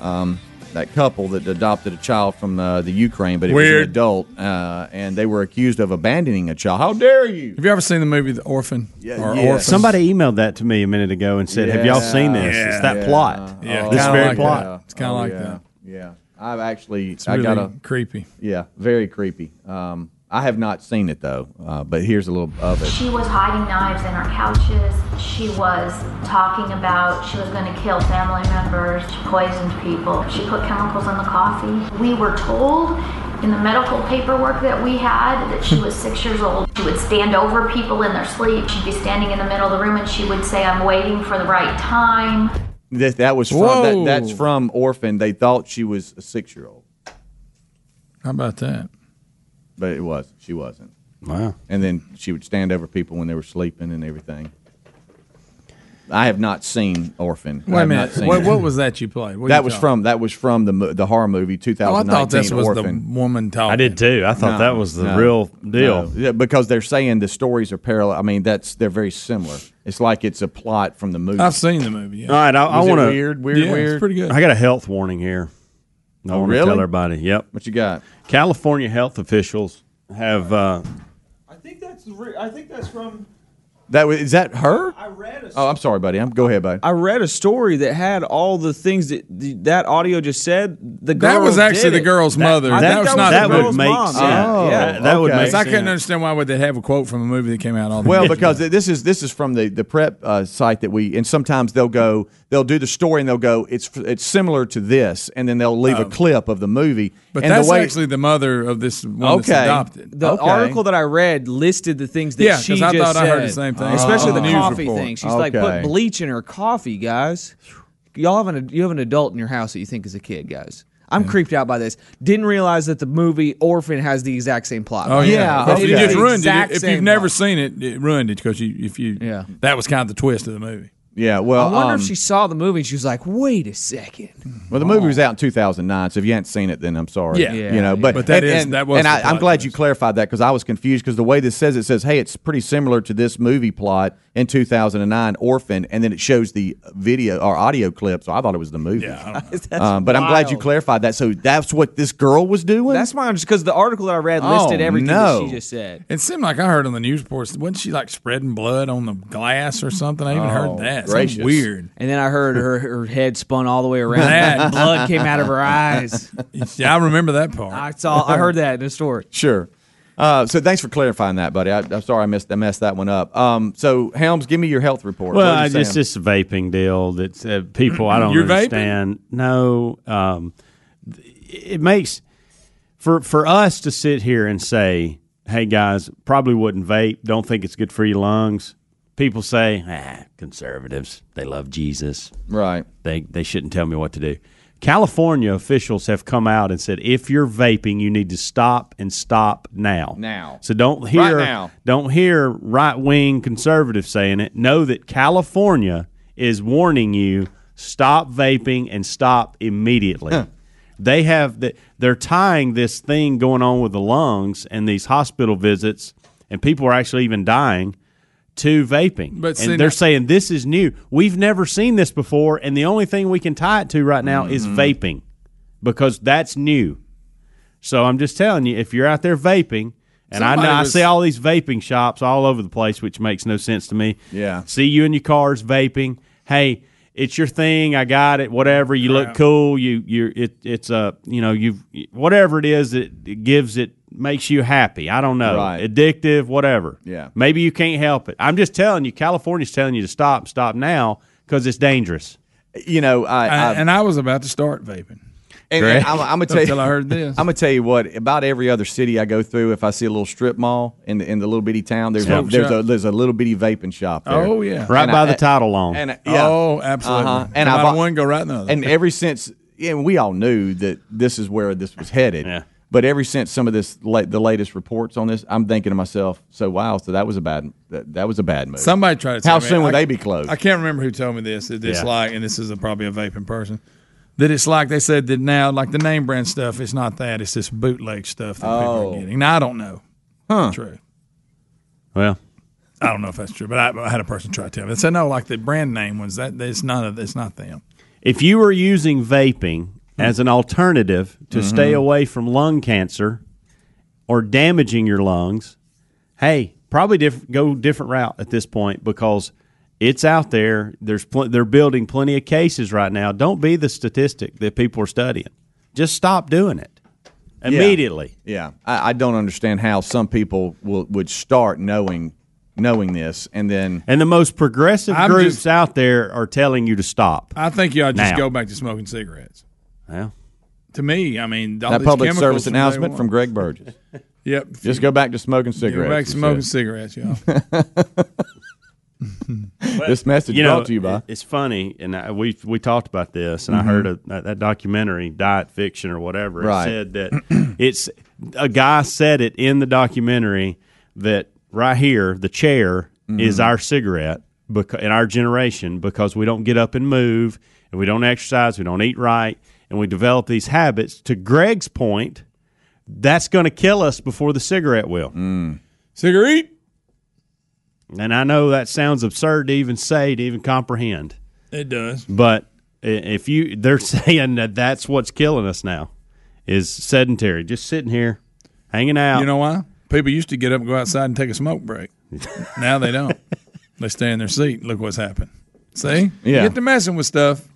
um, that couple that adopted a child from uh, the Ukraine, but it was an adult, uh, and they were accused of abandoning a child. How dare you? Have you ever seen the movie The Orphan? Yeah, or yeah. Orphan? Somebody emailed that to me a minute ago and said, "Have y'all seen this? Yeah. it's that Yeah. plot. Yeah, this very like plot." that. It's kinda like yeah. that. Yeah, I've actually It's I really got a creepy. yeah, very creepy. Um, I have not seen it though, uh, but here's a little of it. She was hiding knives in our couches. She was talking about she was going to kill family members. She poisoned people. She put chemicals in the coffee. We were told In the medical paperwork that we had, that she was six years old, she would stand over people in their sleep. She'd be standing in the middle of the room and she would say, I'm waiting for the right time. That, that was from Whoa. that, that's from Orphan. They thought she was a six year old, How about that? But it was. She wasn't. Wow. And then she would stand over people when they were sleeping and everything. I have not seen Orphan. I Wait a have not minute. seen What, it. what was that you played? What that you was talking- from that was from the mo- the horror movie Oh, I 2019 thought this was Orphan. the woman talking. I did too. I thought No, that was the no, real deal. no. Yeah, because they're saying the stories are parallel. I mean, that's they're very similar. It's like it's a plot from the movie. I've seen the movie. Yeah. All right, I, I want to. weird, weird, yeah, weird. it's pretty good. I got a health warning here. I Oh, want to really? tell everybody. Yep. What you got? California health officials have. Uh, I think that's re- I think that's from. That was, is that her? I read a. Oh, I'm sorry, buddy. I'm go ahead, buddy. I read a story that had all the things that that audio just said. The girl That was actually did the it. girl's mother. I That think was that not- that the would girl's make mom. sense. Oh, yeah. that would okay. make I couldn't understand why would they have a quote from a movie that came out all the Well, because this is this is from the the prep uh, site that we and sometimes they'll go they'll do the story and they'll go it's it's similar to this and then they'll leave a oh. clip of the movie. Oh. but and that's the way, actually the mother of this one that's Okay. adopted. The Okay. article that I read listed the things that Yeah, she 'cause I just thought I heard said. the same thing. especially Oh. the News coffee report. thing. She's like, put bleach in her coffee, guys. Y'all have an you have an adult in your house that you think is a kid, guys. I'm creeped out by this. Didn't realize that the movie Orphan has the exact same plot. Oh Yeah, yeah, But okay. it just ruined it. If you've never plot. seen it, it ruined it because you, if you, Yeah. that was kind of the twist of the movie. Yeah, well, I wonder um, if she saw the movie and she was like, "Wait a second. well, the movie was out in 2009, so if you hadn't seen it, then I'm sorry. Yeah. you know, but But that and, is- and, that was and the I, I'm glad you clarified that because I was confused because the way this says it says, hey, it's pretty similar to this movie plot in 2009, Orphan, and then it shows the video or audio clip. So I thought it was the movie. Yeah, um, but I'm glad you wild. clarified that. So that's what this girl was doing. That's my because the article that I read Oh, listed everything no. that she just said. It seemed like I heard on the news reports. Wasn't she like spreading blood on the glass or something? I even Oh, heard that. Something gracious. weird. And then I heard her, her head spun all the way around. That- and blood came out of her eyes. Yeah, I remember that part. I saw. I heard that in the story. Sure. Uh, so thanks for clarifying that, buddy. I, I'm sorry I missed I messed that one up. Um, so Helms, give me your health report. well, What I you just saying? this vaping deal that uh, people I don't You're vaping? understand. No, um, it makes for for us to sit here and say, "Hey guys, probably wouldn't vape. Don't think it's good for your lungs." People say, "Ah, conservatives. They love Jesus. right. They they shouldn't tell me what to do." California officials have come out and said if you're vaping, you need to stop and stop now. Now. So don't hear now. don't hear right wing conservatives saying it. Know that California is warning you stop vaping and stop immediately. They have the, they're tying this thing going on with the lungs and these hospital visits and people are actually even dying to vaping. But and they're saying this is new. We've never seen this before and the only thing we can tie it to right now is Mm-hmm. vaping because that's new. So I'm just telling you, if you're out there vaping, and I know I see all these vaping shops all over the place, which makes no sense to me. Yeah. See you in your cars vaping. Hey, it's your thing. I got it. Whatever. You look cool. You you it it's a you know you whatever it is that it gives it makes you happy. I don't know. Right. Addictive. Whatever. Yeah. Maybe you can't help it. I'm just telling you. California's telling you to stop. Stop now because it's dangerous. You know, I, I I- and I was about to start vaping and, and I'm, I'm gonna tell you. until I heard this. I'm gonna tell you what. About every other city I go through, if I see a little strip mall in the in the little bitty town, there's a, Smoke there's a there's a little bitty vaping shop there. oh yeah. Right And by I- the title long. And yeah. Oh, absolutely. Uh-huh. And And I one go right in the other. and ever since, yeah, we all knew that this is where this was headed. Yeah. But ever since some of this, la- the latest reports on this, I'm thinking to myself, so wow, so that was a bad, that, that was a bad move. Somebody tried to. Tell How me- soon will I- they be closed? I can't remember who told me this. That it's Yeah. like, and this is a, probably a vaping person. That it's like they said that now, like the name brand stuff, it's not that. It's this bootleg stuff that people Oh. are getting. Now I don't know. Huh. True. well, I don't know if that's true, but I, I had a person try to tell me. They said no, like the brand name ones. That it's not. A, it's not them. if you were using vaping hmm. as an alternative to mm-hmm. stay away from lung cancer or damaging your lungs, hey, probably diff- go different route at this point because it's out there. There's pl- they're building plenty of cases right now. Don't be the statistic that people are studying. Just stop doing it immediately. yeah, I, I don't understand how some people will would start knowing knowing this, and then And the most progressive I'm groups just- out there are telling you to stop. I think you ought to just go back to smoking cigarettes. Well, To me, I mean, all that these public service announcement from Greg Burgess. Yep. Just go back to smoking cigarettes. Go back he smoking said. cigarettes, y'all. This message you know, brought to you by. it- it's funny, and I, we we talked about this, and I Mhm. heard a, that, that documentary, Diet Fiction or whatever, it Right. said that it's a guy said it in the documentary that right here, the chair is Mhm. our cigarette because in our generation because we don't get up and move, and we don't exercise, we don't eat right, and we develop these habits. To Greg's point, that's going to kill us before the cigarette will. Cigarette. And I know that sounds absurd to even say, to even comprehend. It does. But if you, they're saying that that's what's killing us now, is sedentary, just sitting here, hanging out. You know why? People used to get up and go outside and take a smoke break. now they don't. They stay in their seat. Look what's happened. See? Yeah. Get to messing with stuff.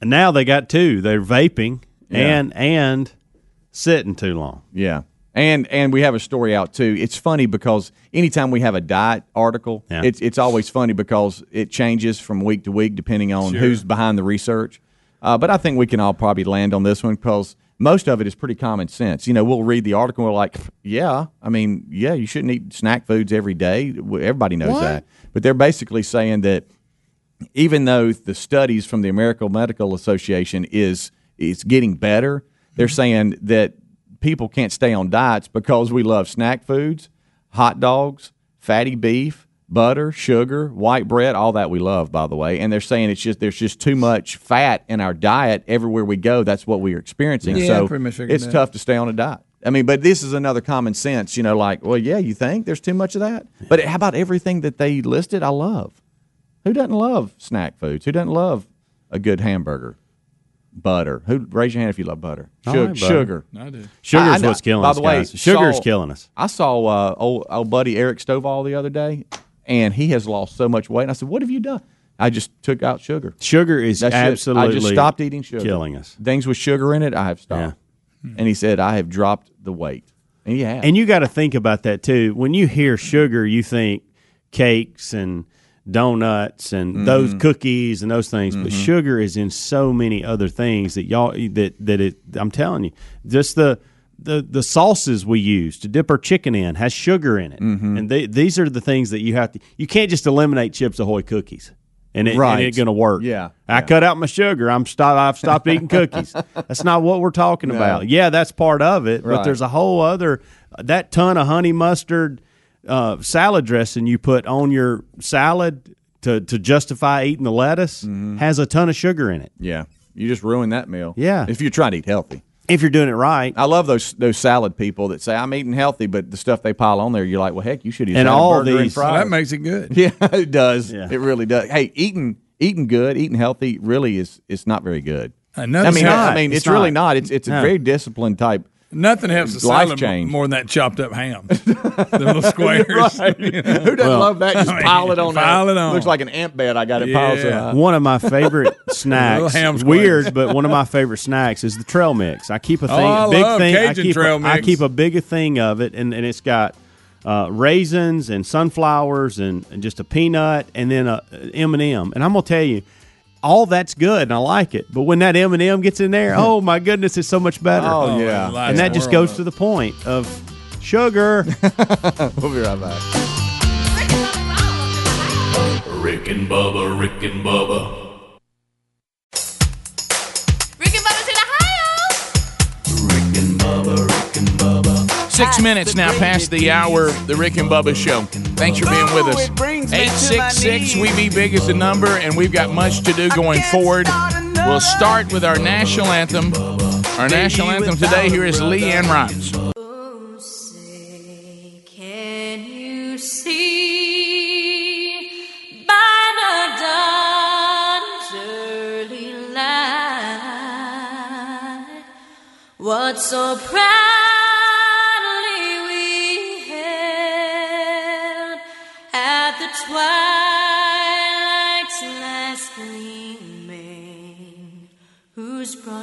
and now they got two. They're vaping Yeah. and and sitting too long. Yeah. And and we have a story out too. It's funny because anytime we have a diet article, Yeah. it's it's always funny because it changes from week to week depending on Sure. who's behind the research. Uh, but I think we can all probably land on this one because most of it is pretty common sense. You know, we'll read the article and we're like, yeah, I mean, yeah, you shouldn't eat snack foods every day. Everybody knows What? that. But they're basically saying that even though the studies from the American Medical Association is is getting better, they're saying that people can't stay on diets because we love snack foods, hot dogs, fatty beef, butter, sugar, white bread, all that we love, by the way. And they're saying it's just there's just too much fat in our diet everywhere we go. That's what we're experiencing. Yeah, so pretty much figured it's that. tough to stay on a diet. I mean, but this is another common sense, you know, like, well, yeah, you think there's too much of that? But how about everything that they listed? I love. Who doesn't love snack foods? Who doesn't love a good hamburger? Butter. Who raise your hand if you love butter? Sugar. like butter. sugar. I do. Sugar's I- I what's killing by us, the way, guys. Sugar's saw- killing us. I saw uh, old, old buddy Eric Stovall the other day, and he has lost so much weight. And I said, "What have you done?" I just took out sugar. Sugar is That's it. I just stopped eating sugar. killing us. Things with sugar in it, I have stopped. Yeah. And he said, "I have dropped the weight." And yeah, And you got to think about that too. When you hear sugar, you think cakes and donuts and those Mm-hmm. cookies and those things. But sugar is in so many other things that y'all that that it. I'm telling you, just the. The, the sauces we use to dip our chicken in has sugar in it, Mm-hmm. and they, these are the things that you have to. You can't just eliminate Chips Ahoy cookies, and it, Right. and it's going to work. Yeah. I cut out my sugar. I'm stop. I've stopped eating cookies. That's not what we're talking about. Yeah, that's part of it, but there's a whole other that ton of honey mustard uh, salad dressing you put on your salad to to justify eating the lettuce Mm-hmm. has a ton of sugar in it. yeah, you just ruin that meal. Yeah. if you're trying to eat healthy. If you're doing it right, I love those those salad people that say I'm eating healthy, but the stuff they pile on there, you're like, well, heck, you should eat And a all burger and these- Well, that makes it good. yeah, it does. Yeah. It really does. Hey, eating eating good, eating healthy, really is is not very good. And I nothing, mean, not. I mean, It's it's, really not. not. It's it's a No. very disciplined type. Nothing helps a Life salad change. more than that chopped up ham. the little squares. Who doesn't love that? Just I mean, pile it on. pile it on. Looks like an ant bed. I got it piled so Yeah. high. one of my favorite snacks. ham squares. weird, but one of my favorite snacks is the trail mix. I keep a thing, Oh, I a big love thing. I keep, trail a, I mix. keep a big thing of it, and, and it's got uh, raisins and sunflowers and, and just a peanut, and then a M and M. And I'm gonna tell you, all that's good, and I like it. But when that M and M gets in there, oh my goodness, it's so much better. Oh, yeah. lights and that just goes up. to the point of sugar. We'll be right back. Rick and Bubba, Rick and Bubba, Rick and Bubba's in Ohio. Rick and Bubba, Rick and Bubba. Six minutes now past the hour, the Rick and Bubba Show. Thanks for being with us. 866 We Be Big is the number, and we've got much to do going forward. We'll start with our national anthem. Our national anthem today here is LeAnn Rimes. Oh, say, can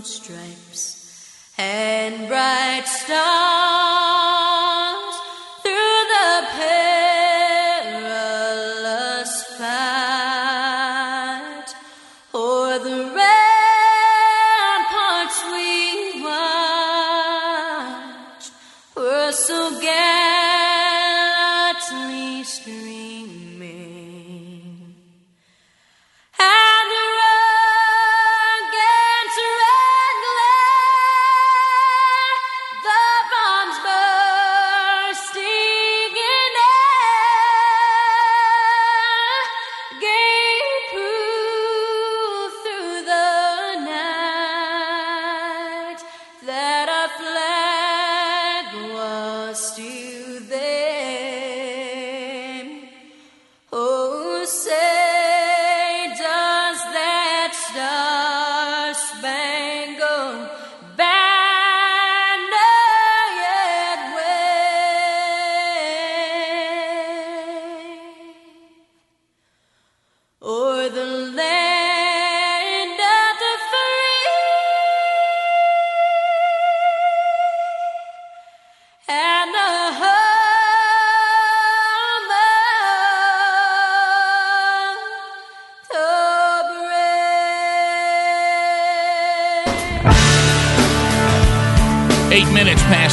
stripes and bright stars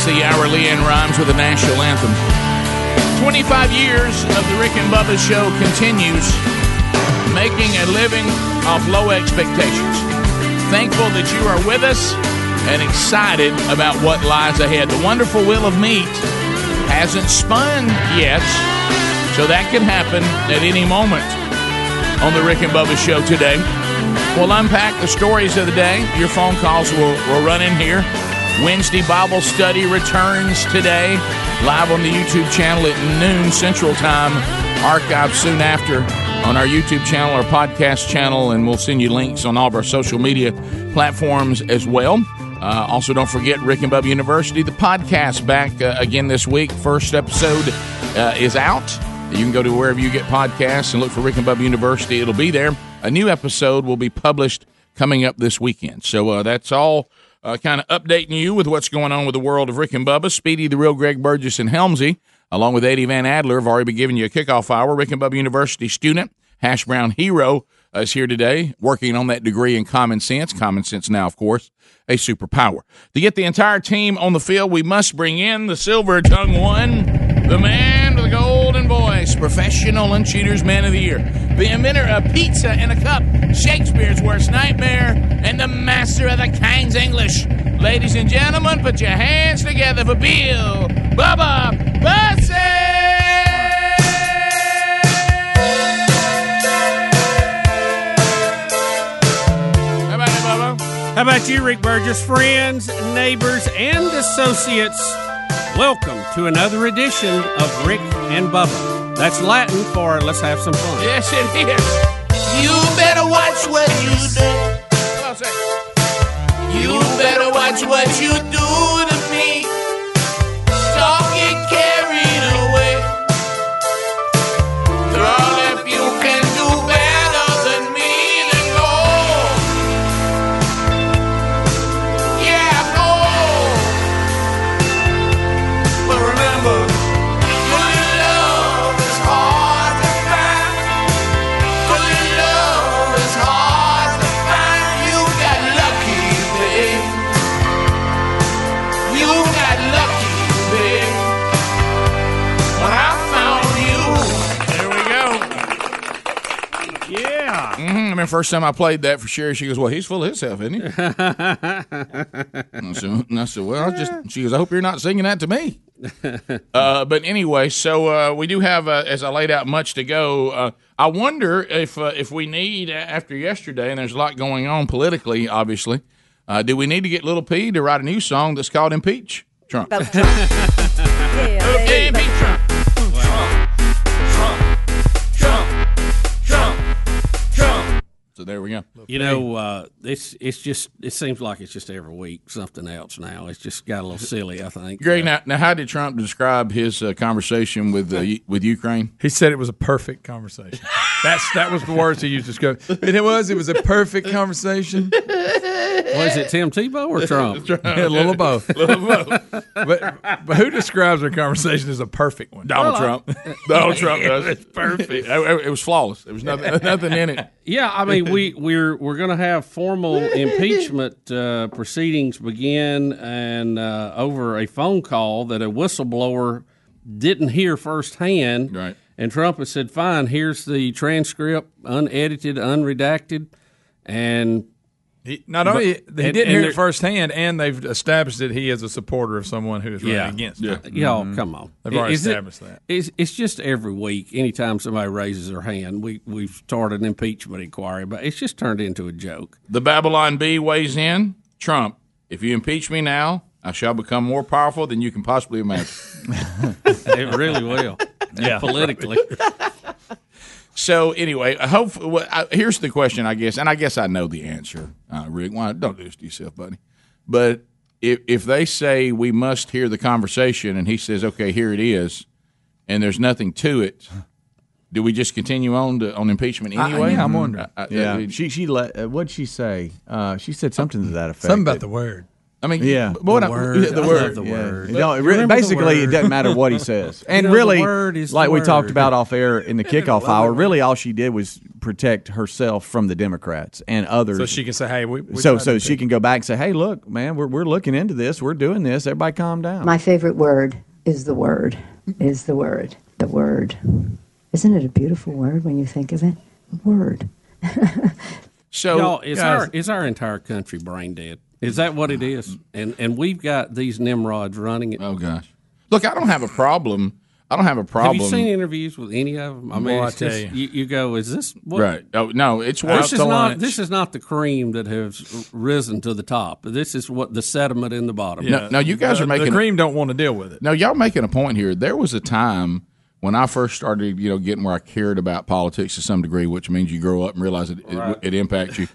past the hour, LeAnn Rimes with the national anthem. 25 years of the Rick and Bubba show continues, making a living off low expectations. Thankful that you are with us and excited about what lies ahead. The wonderful wheel of meat hasn't spun yet, so that can happen at any moment on the Rick and Bubba show today. We'll unpack the stories of the day. Your phone calls will, will run in here. Wednesday Bible study returns today, live on the YouTube channel at noon Central Time, archived soon after on our YouTube channel, our podcast channel, and we'll send you links on all of our social media platforms as well. Uh, also, don't forget Rick and Bubba University, the podcast back uh, again this week. First episode uh, is out. You can go to wherever you get podcasts and look for Rick and Bubba University. It'll be there. A new episode will be published coming up this weekend. So uh, that's all. Uh, kind of updating you with what's going on with the world of Rick and Bubba. Speedy, the real Greg Burgess, and Helmsy, along with Eddie Van Adler, have already been giving you a kickoff hour. Rick and Bubba University student, Hash Brown Hero, uh, is here today working on that degree in common sense. Common sense now, of course, a superpower. To get the entire team on the field, we must bring in the silver tongue one, the man with the voice, professional and cheaters man of the year, the inventor of pizza in a cup, Shakespeare's worst nightmare, and the master of the King's English. Ladies and gentlemen, put your hands together for Bill Bubba Bubba? How about you, Rick Burgess? Friends, neighbors, and associates, welcome to another edition of Rick and Bubba. That's Latin for let's have some fun. Yes, it is. You better watch what you do. Come on, say it. You better watch what you do Yeah. I mean, first time I played that for Sherry, she goes, "Well, he's full of himself, isn't he?" I said, I said, "Well, I just," she goes, "I hope you're not singing that to me." uh, but anyway, so uh, we do have, uh, as I laid out, much to go. Uh, I wonder if uh, if we need after yesterday, and there's a lot going on politically, obviously. Uh, do we need to get Little P to write a new song that's called "Impeach Trump"? Okay, impeach Trump. So there we go. You know, uh, it's it's just it seems like it's just every week something else now. It's just got a little silly, I think. Greg, now, now how did Trump describe his uh, conversation with uh, with Ukraine? He said it was a perfect conversation. That's that was the words he used to describe. And it was. It was a perfect conversation. Was it Tim Tebow or Trump? Yeah, a little of both. but but who describes their conversation as a perfect one? Donald Trump. Donald Trump does. It's perfect. It, it- it was flawless. There was nothing, nothing in it. Yeah, I mean, we we're we're going to have formal impeachment uh, proceedings begin, and uh, over a phone call that a whistleblower didn't hear firsthand. Right. And Trump has said, "Fine, here's the transcript, unedited, unredacted," and." He, not only he But- didn't and- hear it firsthand, and they've established that he is a supporter of someone who is running Yeah. against Yeah. him. Y'all, Mhm. come on. They've already Is it- established that. It's, it's just every week. Anytime somebody raises their hand, we we've started an impeachment inquiry, but it's just turned into a joke. The Babylon Bee weighs in. Trump, if you impeach me now, I shall become more powerful than you can possibly imagine. It really will. Yeah. politically. So anyway, hope. Well, I, here's the question, I guess, and I guess I know the answer. Uh, Rick, why don't do this to yourself, buddy? But if if they say we must hear the conversation, and he says, "Okay, here it is," and there's nothing to it, do we just continue on to, on impeachment I- anyway? yeah, I'm wondering. I- I- yeah, I- she she let. Uh, what'd she say? Uh, she said something to that effect. Something about that- the word. I mean, yeah, but what I- yeah, the I word. love the Yeah. word. No, it you re- remember the basically, it doesn't matter what he says. And know, really, word is the like we talked about off air in the kickoff hour, really all she did was protect herself from the Democrats and others. So she can say, "Hey, we." we so so she can go back and say, "Hey, look, man, we're we're looking into this. We're doing this. Everybody, calm down." My favorite word is the word. Is the word. The word. Isn't it a beautiful word when you think of it? Word. So Y'all, is guys- our is our entire country brain dead? Is that what it is? And and we've got these nimrods running it. Oh gosh! Look, I don't have a problem. I don't have a problem. Have you seen interviews with any of them? I mean, Well, I tell just- you. you. you go, is this what? Right. Oh no, it's This is not. lunch. This is not the cream that has risen to the top. This is what the sediment in the bottom. No, no, you guys The- are making the cream don't want to deal with it. No, y'all making a point here. There was a time when I first started, you know, getting where I cared about politics to some degree, which means you grow up and realize it, Right. it, it impacts you.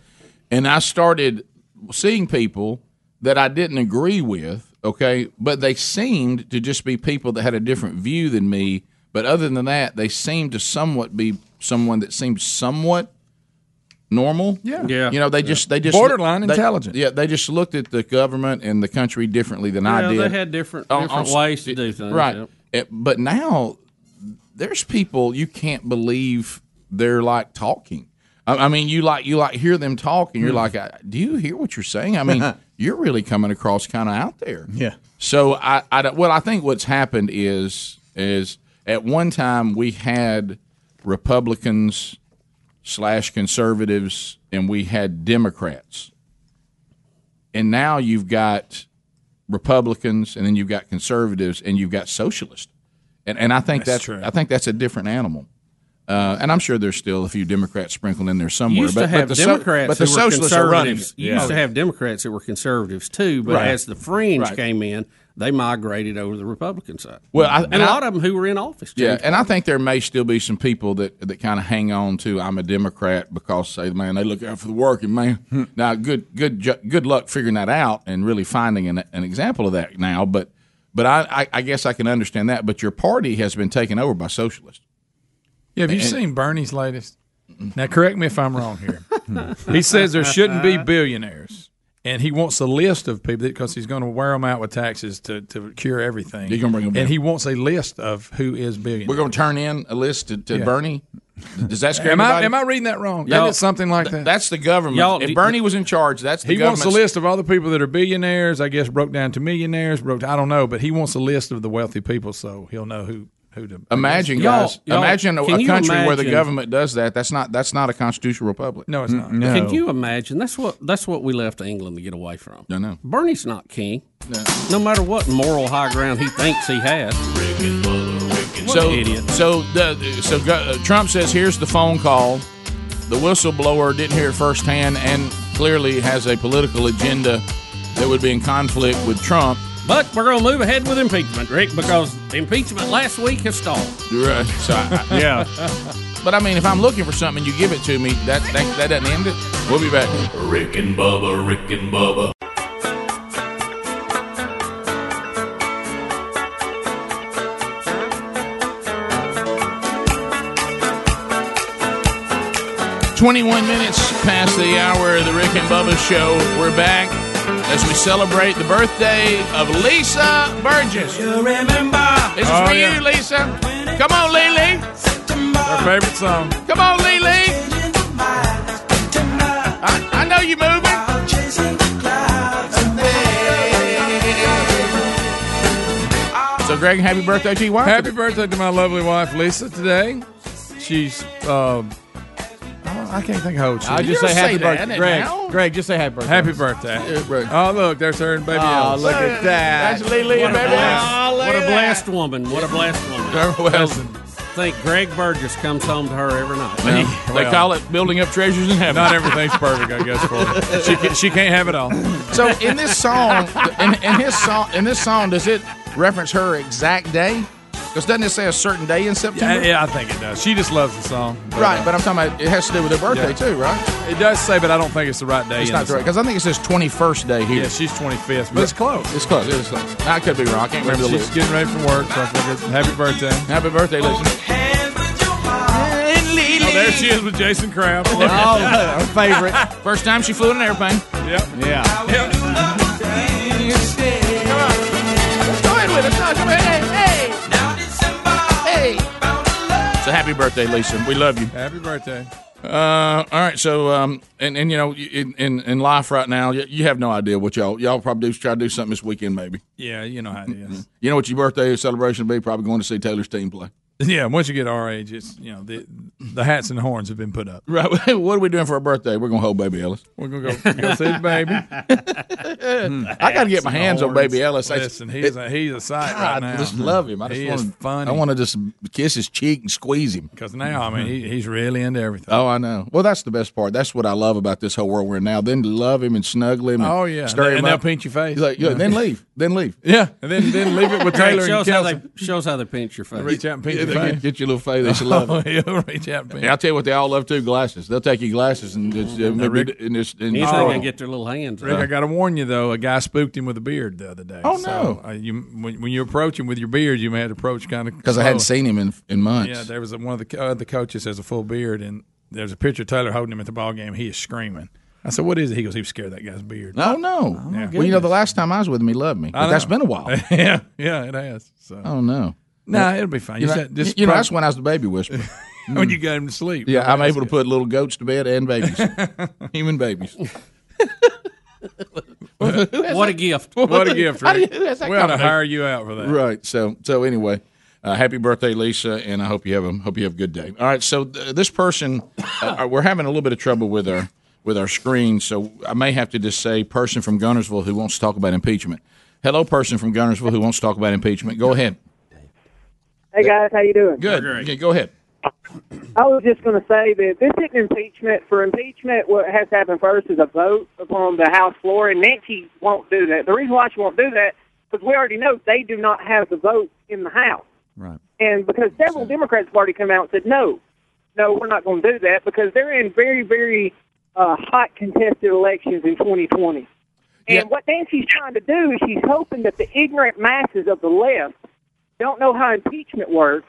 And I started seeing people that I didn't agree with, okay, but they seemed to just be people that had a different view than me. But other than that, they seemed to somewhat be someone that seemed somewhat normal. Yeah. Yeah. You know, they just they just Borderline they- intelligent. Yeah, they just looked at the government and the country differently than I did. they had different different on- ways to do things. Right. yep. Eh, But now there's people you can't believe they're like talking. I, mean, you like you like hear them talk, and you're Hmm. like, do you hear what you're saying? I mean, you're really coming across kind of out there. Yeah. So I, I don't- well, I think what's happened is is at one time we had Republicans slash conservatives, and we had Democrats, and now you've got Republicans, and then you've got conservatives, and you've got socialists, and and I think That's that's, true. I think that's a different animal. Uh, and I'm sure there's still a few Democrats sprinkled in there somewhere. Used but, to have but the so- but the socialists are running. You used to have Democrats that were conservatives too, but Right. as the fringe Right. came in, they migrated over to the Republican side. Well, I- and, a a I- lot of them who were in office. Yeah, and I think there may still be some people that, that kind of hang on to I'm a Democrat because say man they look out for the working man. Hmm. now good good good luck figuring that out and really finding an, an example of that now. But but I, I, I guess I can understand that. But your party has been taken over by socialists. Yeah, have you And- seen Bernie's latest? Now, correct me if I'm wrong here. he says there shouldn't be billionaires, and he wants a list of people because he's going to wear them out with taxes to, to cure everything. You're gonna bring 'em down. and he wants a list of who is billionaires. We're going to turn in a list to, to Yeah. Bernie. Does that scare Am I anybody? am I reading that wrong? Y'all- That is something like Th- that. That's the government. Y'all- if Bernie was in charge, that's the he wants a list of all the people that are billionaires. I guess broke down to millionaires. Broke. I don't know, but he wants a list of the wealthy people so he'll know who who to Imagine, Y'all- guys. y'all- imagine a, a you country where the government does that. That's not. That's not a constitutional republic. No, it's not. Can you imagine? That's what that's what we left England to get away from. I know. Bernie's not king. No matter what moral high ground he thinks he has. So, idiot. so, the, so uh, Trump says, "Here's the phone call." The whistleblower didn't hear it firsthand, and clearly has a political agenda that would be in conflict with Trump. But we're going to move ahead with impeachment, Rick, because impeachment last week has stalled. Right. So, I, yeah. But I mean, if I'm looking for something and you give it to me, that that, that doesn't end it. We'll be back. Rick and Bubba, Rick and Bubba. Twenty-one minutes past the hour of the Rick and Bubba Show. We're back as we celebrate the birthday of Lisa Burgess. You remember? This is Oh, for yeah. you, Lisa. Come on, Lily. Our favorite song. Come on, Lily. I, I know you moving. So, Greg, happy birthday to your wife. Happy birthday to my lovely wife Lisa today. She's uh, I can't think how old she I'll just say happy birthday, Greg. Greg, just say happy birthday. Happy birthday. Oh, look, there's her and baby Oh, Ellis. look at that. That's Lily What and a baby. blessed, Oh, look what a at blessed woman. What a blessed woman. Well, think Greg Burgess comes home to her every night. they Well. call it building up treasures in heaven. Not everything's perfect, I guess. For her. She can, she can't have it all. So in this song, in, in his song, in this song, does it reference her exact day? Because doesn't it say a certain day in September? yeah, I think it does. She just loves the song. Right, but I'm talking about it has to do with her birthday Yeah. too, right? It does say, but I don't think it's the right day. It's in not the right because I think it says 21st day here. Yeah, she's 25th, but it's close. It's close. It's close. I could be wrong. I can't remember the She's list. getting ready for work, so I figured happy birthday. Happy birthday, listen. Oh, there she is with Jason Kraft. Oh, our favorite. First time she flew in an airplane. Yep. Yeah. Go happy birthday, Lisa. We love you. Happy birthday. Uh, all right, so um, and and you know, in in, in life right now, you, you have no idea what y'all y'all probably do try to do something this weekend, maybe. Yeah, you know how it is. You know what your birthday celebration will be? Probably going to see Taylor's team play. Yeah, once you get our age, it's you know the the hats and the horns have been put up. Right. what are we doing for our birthday? We're gonna hold Baby Ellis. We're gonna go, go see the baby. Hmm. I got to get my hands on Baby Ellis. I- Listen, he's a he's a sight right now. I just love him. I just he want is funny. I want to just kiss his cheek and squeeze him. because now I mean he, hmm. he's really into everything. Oh, I know. Well, that's the best part. That's what I love about this whole world we're in now. Then love him and snuggle him. And Oh yeah, stir and him they'll up. pinch your face. He's like, yeah, then leave. Then leave. yeah, and then then leave it with Taylor and shows how Kelsey. they shows how they pinch your face. Reach out and pinch Yeah, they get, get your little face. They should love Oh, it. he'll reach out and I'll tell you what they all love too. Glasses. They'll take your glasses and just, uh, maybe Rick- and just and Anything oh. they get their little hands Rick, on. I got to warn you though. A guy spooked him with a beard the other day. Oh, So, no. uh, you when, when you approach him with your beard, you may have to approach kind of because I hadn't seen him in in months. Yeah, there was a, one of the co- other coaches has a full beard, and there's a picture of Taylor holding him at the ball game. He is screaming. I said, "What is it?" He goes, "He was scared of that guy's beard." Oh no! Yeah. well, you know, the last time I was with him, he loved me. I But that's know. been a while. yeah, yeah, it has. So, Oh no! Nah, it'll be fine. You You, know, said just you know that's when I was the baby whisperer. when you got him to sleep. Yeah, I'm That's able to put little goats to bed and babies, human babies. What a gift! What a gift, How do Rick. you- who We ought to hire you out for that. Right. So so anyway, uh, happy birthday, Lisa, and I hope you have a hope you have a good day. All right. So th- this person, uh, we're having a little bit of trouble with our with our screen, so I may have to just say person from Guntersville who wants to talk about impeachment. Hello, person from Guntersville who wants to talk about impeachment. Go ahead. Hey guys, how you doing? Good. Okay, go ahead. I was just going to say that this isn't impeachment. For impeachment, what has to happen first is a vote upon the House floor, and Nancy won't do that. The reason why she won't do that because we already know they do not have the vote in the House, Right. and because several Democrats have already come out and said no, no, we're not going to do that because they're in very, very uh, hot contested elections in 2020. And what Nancy's trying to do is she's hoping that the ignorant masses of the left don't know how impeachment works.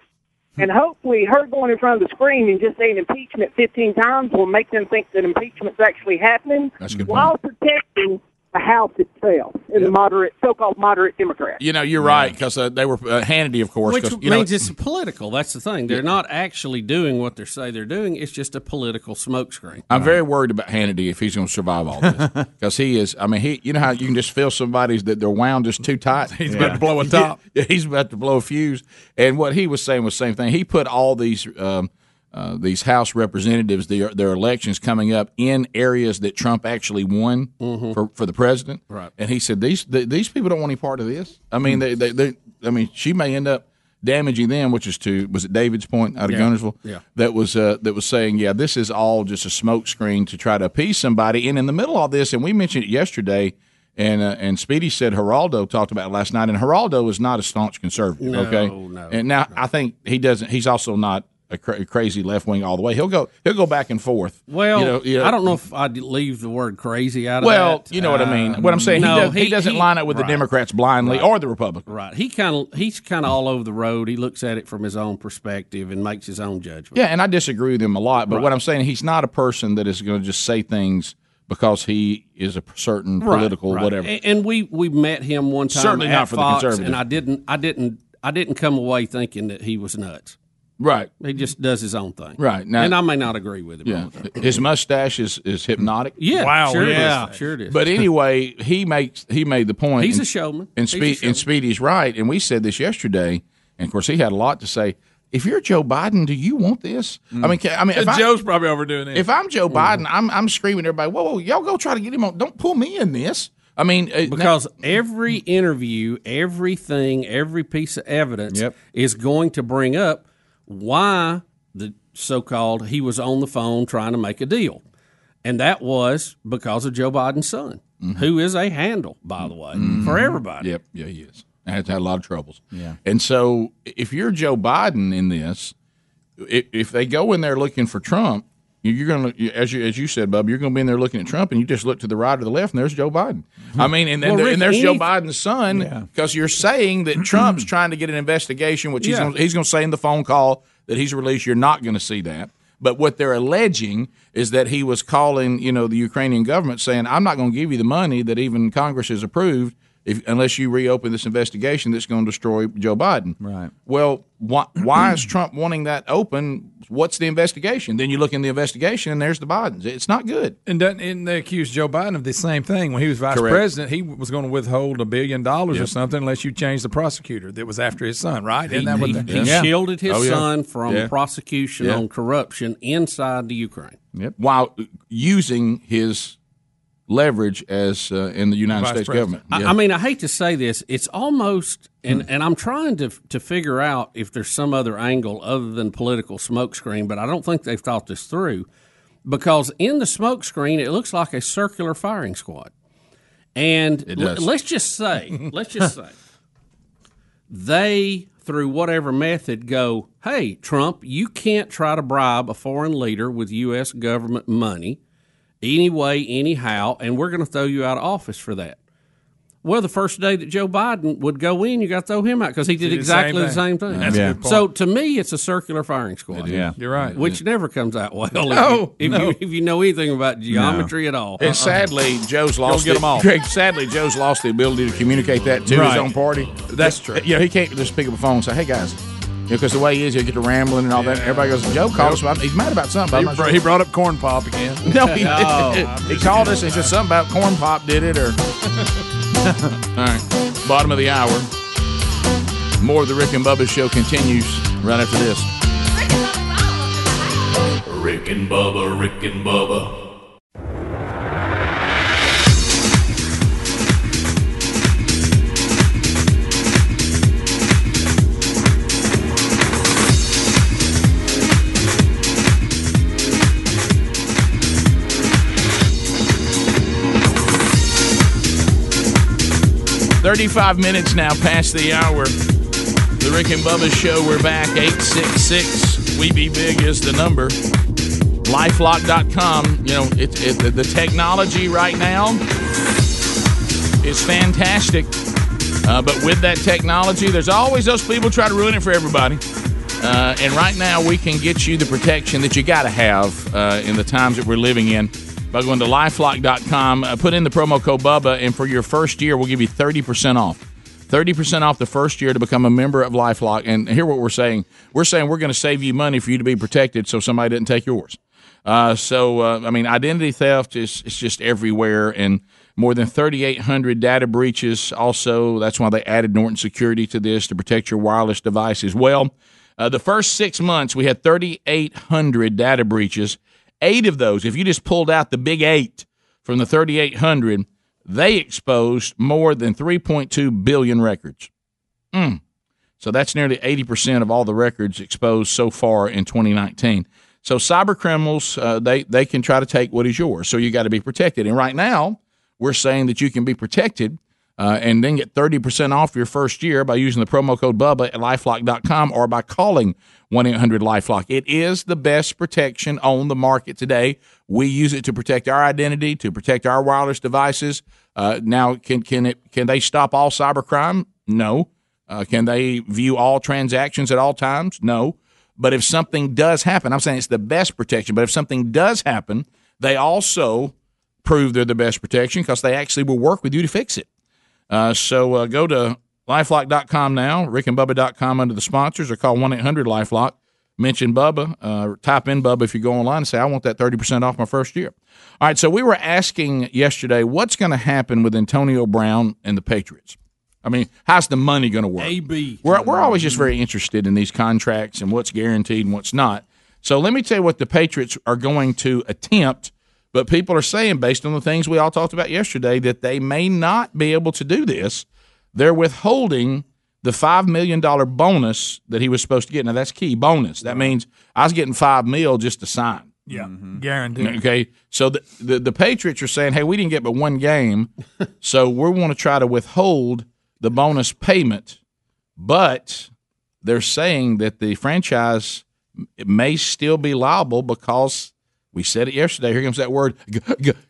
And hopefully, her going in front of the screen and just saying impeachment 15 times will make them think that impeachment's actually happening That's a good while protecting the House itself and the moderate, so-called moderate Democrats. You know, you're right because uh, they were uh, Hannity, of course. Which 'cause, you know, means it's political. That's the thing. They're not actually doing what they say they're doing. It's just a political smokescreen. I'm very worried about Hannity if he's going to survive all this because he is. I mean, he. You know how you can just feel somebody's that they're wound just too tight. He's about to blow a top. Yeah, he's about to blow a fuse. And what he was saying was the same thing. He put all these. Um, uh, these House representatives, their their elections coming up in areas that Trump actually won for, for the president, Right. And he said these th- these people don't want any part of this. I mean, they, they, they I mean, she may end up damaging them, which is to was it David's point out of Yeah. Guntersville? Yeah. that was uh, that was saying, yeah, this is all just a smokescreen to try to appease somebody. And in the middle of all this, and we mentioned it yesterday, and uh, and Speedy said Geraldo talked about it last night, and Geraldo is not a staunch conservative. No, okay, no, and now I think he doesn't. He's also not a cra- crazy left wing all the way. He'll go he'll go back and forth. Well, You know, you know- I don't know if I'd leave the word crazy out of it. Well, that. you know what I mean. Uh, what I'm saying, no, he, does, he, doesn't line up with the. Democrats blindly Right. or the Republicans. Right. He kind of he's kind of all over the road. He looks at it from his own perspective and makes his own judgment. Yeah, and I disagree with him a lot. But Right. what I'm saying, he's not a person that is going to just say things because he is a certain Right, political right. whatever. And we we met him one time Certainly not for the conservatives. and I didn't I didn't I didn't come away thinking that he was nuts. Right. He just does his own thing. Right. Now- and I may not agree with him. Yeah, all the time. his mustache is, is hypnotic. Yeah, Wow, sure yeah. is. Sure it is. But anyway, he makes he made the point. He's a showman. and He's a Speed showman. and Speedy's right. And we said this yesterday, and of course he had a lot to say. If you're Joe Biden, do you want this? Mm. I mean, I mean, if uh, I- Joe's probably overdoing it. if I'm Joe mm-hmm. Biden, I'm I'm screaming at everybody, whoa, whoa, y'all go try to get him on. Don't pull me in this. I mean, uh, because every interview, everything, every piece of evidence is going to bring up why the so-called he was on the phone trying to make a deal, and that was because of Joe Biden's son, mm-hmm. who is a handle, by the way, mm-hmm. for everybody. Yep, yeah, he is. has had a lot of troubles. Yeah. And so, if you're Joe Biden in this, if they go in there looking for Trump, you're going to, as you as you said, Bub, you're going to be in there looking at Trump, and you just look to the right or the left, and there's Joe Biden. Hmm. I mean, and, then Well, there- and there's Joe Biden's son because you're saying that Trump's trying to get an investigation, which he's Yeah. gonna, he's going to say in the phone call that he's released. You're not going to see that. But what they're alleging is that he was calling, you know, the Ukrainian government saying, "I'm not going to give you the money that even Congress has approved if, unless you reopen this investigation that's going to destroy Joe Biden." Right. Well, why, why is Trump wanting that open? What's the investigation? Then you look in the investigation, and there's the Bidens. It's not good. And, doesn't, and they accused Joe Biden of the same thing when he was vice Correct. president. He was going to withhold a billion dollars or something unless you change the prosecutor that was after his son, right? Isn't that what he, the, he Yeah. shielded his Oh, yeah. son from Yeah. prosecution Yeah. on corruption inside the Ukraine. Yep. While using his leverage as uh, in the United Vice States president. government. I, I mean, I hate to say this, it's almost, and, and I'm trying to to figure out if there's some other angle other than political smokescreen, but I don't think they've thought this through, because in the smokescreen it looks like a circular firing squad, and l- let's just say, let's just say, they through whatever method go, hey Trump, you can't try to bribe a foreign leader with U.S. government money anyway, anyhow, and we're going to throw you out of office for that. Well, the first day that Joe Biden would go in, you got to throw him out because he did Did the exactly same the same thing. thing. That's a Yeah. good point. So to me, it's a circular firing squad. Yeah. You're right. Which never comes out well No, if, you, if, no. you, if you know anything about geometry at all. And uh-uh. sadly, Joe's lost. get the- 'em all. Greg, sadly, Joe's lost the ability to communicate that to Right. his own party. That's true. You know, he can't just pick up a phone and say, "Hey guys," Mm. because the way he is, he'll get to rambling and all that. Everybody goes, "Joe called us. About, he's mad about something." but I'm He, not brought, sure." he brought up corn pop again. No, he, oh, No, he called us and said something about corn pop did it or. All right, bottom of the hour. More of the Rick and Bubba show continues right after this. Rick and Bubba, Rick and Bubba. Thirty-five minutes now past the hour. The Rick and Bubba show. We're back. Eight six six. We be big is the number. Lifelock.com. You know, it, it, the, the technology right now is fantastic. Uh, but with that technology, there's always those people try to ruin it for everybody. Uh, and right now, we can get you the protection that you got to have uh, in the times that we're living in by going to lifelock.com. Uh, put in the promo code BUBBA, and for your first year, we'll give you 30% off. 30% off the first year to become a member of Lifelock. And hear what we're saying. We're saying we're going to save you money for you to be protected so somebody didn't take yours. Uh, so, uh, I mean, identity theft is it's just everywhere, and more than 3,800 data breaches. Also, that's why they added Norton Security to this to protect your wireless device as well. Uh, the first six months, we had 3,800 data breaches. Eight of those, if you just pulled out the big eight from the 3,800, they exposed more than 3.2 billion records. Mm. So that's nearly 80% of all the records exposed so far in 2019. So cyber criminals, uh, they, they can try to take what is yours. So you got to be protected. And right now, we're saying that you can be protected uh, and then get 30% off your first year by using the promo code BUBBA at lifelock.com or by calling 1 800 Lifelock. It is the best protection on the market today. We use it to protect our identity, to protect our wireless devices. Uh, now, can, can, it, can they stop all cybercrime? No. Uh, can they view all transactions at all times? No. But if something does happen, I'm saying it's the best protection, but if something does happen, they also prove they're the best protection because they actually will work with you to fix it. Uh, so uh, go to lifelock.com now, rickandbubba.com under the sponsors, or call 1 800 Lifelock. Mention Bubba, uh, type in Bubba if you go online and say, I want that 30% off my first year. All right, so we were asking yesterday what's going to happen with Antonio Brown and the Patriots? I mean, how's the money going to work? AB. We're, we're always just very interested in these contracts and what's guaranteed and what's not. So let me tell you what the Patriots are going to attempt, but people are saying, based on the things we all talked about yesterday, that they may not be able to do this. They're withholding the $5 million bonus that he was supposed to get. Now, that's key bonus. That means I was getting 5 mil just to sign. Yeah, mm-hmm. guaranteed. Okay, so the, the the Patriots are saying, "Hey, we didn't get but one game, so we want to try to withhold the bonus payment, but they're saying that the franchise may still be liable because we said it yesterday. Here comes that word: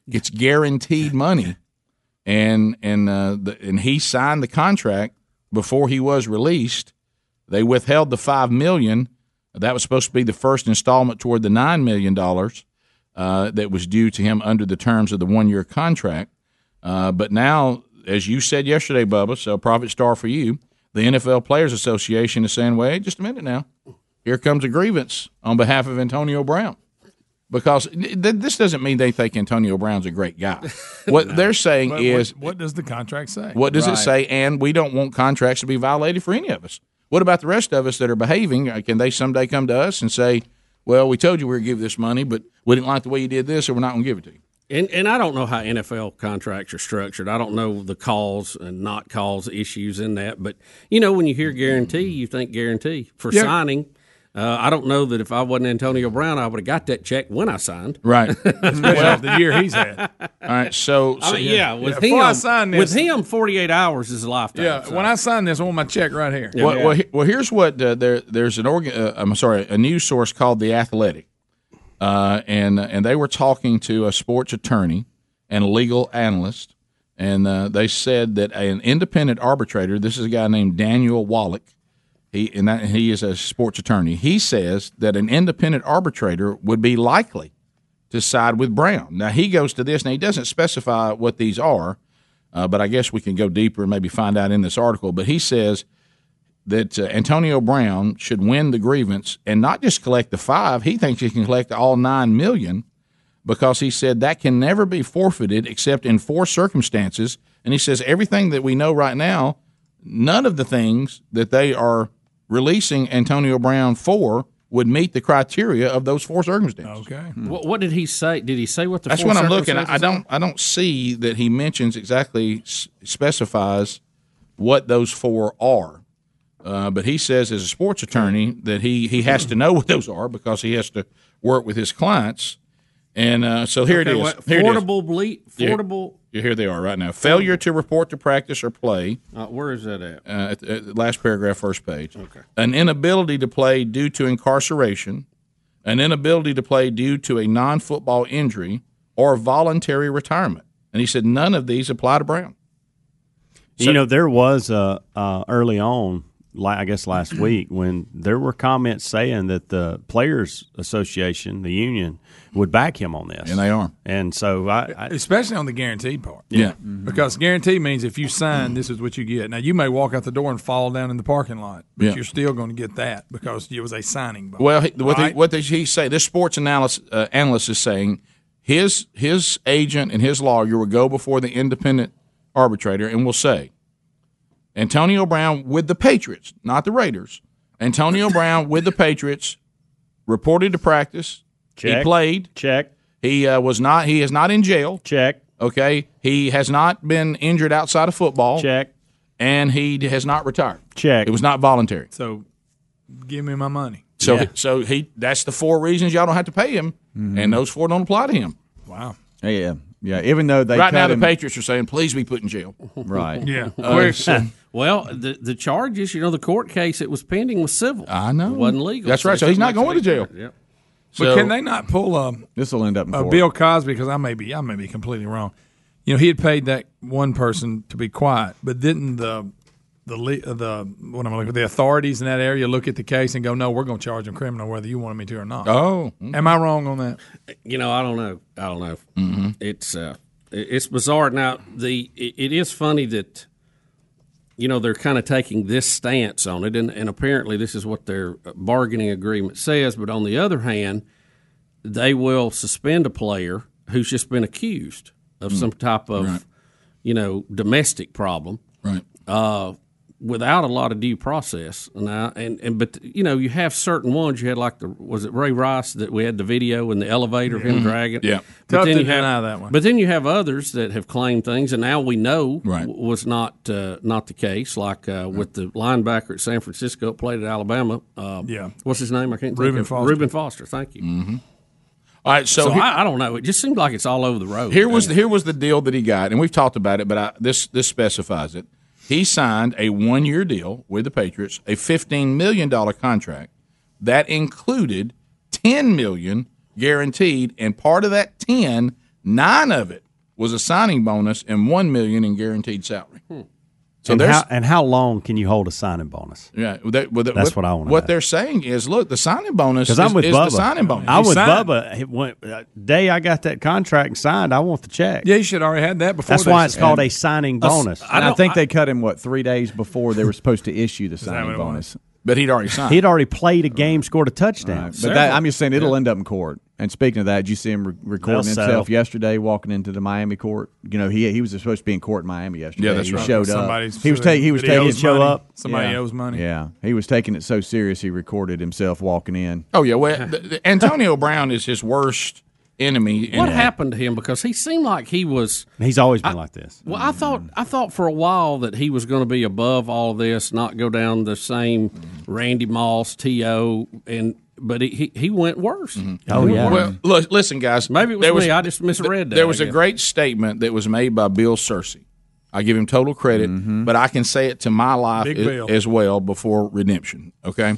it's guaranteed money, and and uh, the, and he signed the contract before he was released. They withheld the five million. That was supposed to be the first installment toward the nine million dollars uh, that was due to him under the terms of the one year contract. Uh, but now, as you said yesterday, Bubba, so profit star for you, the NFL Players Association is saying, wait just a minute now. Here comes a grievance on behalf of Antonio Brown. Because th- this doesn't mean they think Antonio Brown's a great guy. What they're saying But is, what, what does the contract say? what does it say? And we don't want contracts to be violated for any of us. What about the rest of us that are behaving? Uh, Can they someday come to us and say, well, we told you we were going to give this money, but we didn't like the way you did this, so we're not going to give it to you? And and I don't know how NFL contracts are structured. I don't know the cause and not cause issues in that. But you know, when you hear guarantee, you think guarantee for Yeah. signing. Uh, I don't know that if I wasn't Antonio Brown, I would have got that check when I signed. Right. Especially the year he's had. All right. So, I mean, yeah, with Yeah, before I him, signed with him, forty eight hours is a lifetime. Yeah, So- when I signed this, I want my check right here. Well, well, he- well, here's what uh, there. There's an organ. Uh, I'm sorry, a news source called the Athletic, uh, and and they were talking to a sports attorney and a legal analyst, and uh, they said that an independent arbitrator. This is a guy named Daniel Wallach. He and that he is a sports attorney. He says that an independent arbitrator would be likely to side with Brown. Now he goes to this, and he doesn't specify what these are, uh, but I guess we can go deeper and maybe find out in this article. But he says that uh, Antonio Brown should win the grievance and not just collect the five. He thinks he can collect all nine million because he said that can never be forfeited except in four circumstances. And he says everything that we know right now, none of the things that they are releasing Antonio Brown for would meet the criteria of those four circumstances. Okay. What, what did he say? Did he say what the? That's four what I'm looking at. I don't. I don't see that he mentions exactly specifies what those four are. Uh, but he says, as a sports attorney, that he he has to know what those are because he has to work with his clients. And uh, so here Okay, it is. what- Here it is. Affordable ble- affordable- Here they are right now. Failure to report to practice or play. Uh, where is that at? Uh, at, at the last paragraph, first page. Okay. An inability to play due to incarceration, an inability to play due to a non-football injury, or voluntary retirement. And he said none of these apply to Brown. you know, there was uh, uh, early on, like I guess last week, when there were comments saying that the Players Association, the union, would back him on this, And they are. And so I, I Especially on the guaranteed part. Yeah. Because guarantee means if you sign, this is what you get. Now, you may walk out the door and fall down in the parking lot, but Yeah. you're still going to get that because it was a signing bonus. Well, he, what, Right? he, what does he say? This sports analyst, uh, analyst is saying his his agent and his lawyer will go before the independent arbitrator and will say, Antonio Brown with the Patriots, not the Raiders. Antonio Brown with the Patriots reported to practice. He played. Check. He uh, was not. He is not in jail. Check. Okay. He has not been injured outside of football. Check. And he has not retired. Check. It was not voluntary. So give me my money. So, Yeah. so he that's the four reasons y'all don't have to pay him, and those four don't apply to him. Wow. Yeah, yeah. Even though they right now cut the him- Patriots are saying, please be put in jail. Right. Yeah. Uh, well, the the charges, you know, the court case it was pending was civil. I know. it wasn't legal. That's right. So he's not going to jail. Yep. But can they not pull a This will end up in court. Bill Cosby? Because I may be I may be completely wrong. You know, he had paid that one person to be quiet, but didn't the the uh, the what am I looking for? The authorities in that area look at the case and go, "No, we're going to charge him criminal, whether you wanted me to or not." Oh, am I wrong on that? You know, I don't know. I don't know. Mm-hmm. It's uh, it's bizarre. Now, the it, it is funny that you know they're kind of taking this stance on it, and, and apparently this is what their bargaining agreement says. But on the other hand, they will suspend a player who's just been accused of Mm. some type of Right. you know domestic problem, Right. uh, without a lot of due process. And, I, and and but you know you have certain ones. You had like the was it Ray Rice that we had the video in the elevator of him Mhm. dragging. Yeah. but Tough then to you have that one. But then you have others that have claimed things, and now we know Right. w- was not uh, not the case. Like uh, with the linebacker at San Francisco, played at Alabama. Uh, Yeah. what's his name? I can't. Reuben think of. Foster. Reuben Foster. Thank you. Mm-hmm. All right. So, So, here, I, I don't know. It just seems like it's all over the road. here was the, here was the deal that he got, and we've talked about it, but I, this this specifies it. He signed a one-year deal with the Patriots, a fifteen million dollar contract that included ten million guaranteed, and part of that ten, nine of it was a signing bonus and one million in guaranteed salary. Hmm. So and, there's how, and how long can you hold a signing bonus? yeah, that, well, that- That's what I wanna What know. they're saying is, look, the signing bonus is, Because I'm with is Bubba. the signing bonus. I'm He with signed. Bubba. Went- uh, day I got that contract and signed, I want the check. Yeah, you should already had that before. That's they why it's called a signing bonus. And I, think they cut him what three days before they were supposed to issue the signing bonus. But he'd already signed. He'd already played a game, scored a touchdown. But that, I'm just saying it'll end up in court. And speaking of that, did you see him re- recording They'll himself settle. yesterday, walking into the Miami court? You know, he he was supposed to be in court in Miami yesterday. Yeah, that's he right. showed Somebody's up. He was taking. He was that he taking. owes money. Somebody owes money. Yeah, he was taking it so serious. He recorded himself walking in. Oh yeah, well, the, the- Antonio Brown is his worst enemy. What in- happened to him? Because he seemed like he was. He's always been like this. Well, I thought I thought for a while that he was going to be above all of this, not go down the same Randy Moss, To, and but he he, he went worse. Mm-hmm. Oh, yeah. Well, look, listen, guys. Maybe it was there me. I just misread that, There was a great statement that was made by Bill Searcy. I give him total credit, mm-hmm. but I can say it to my life Big as well before redemption. Okay.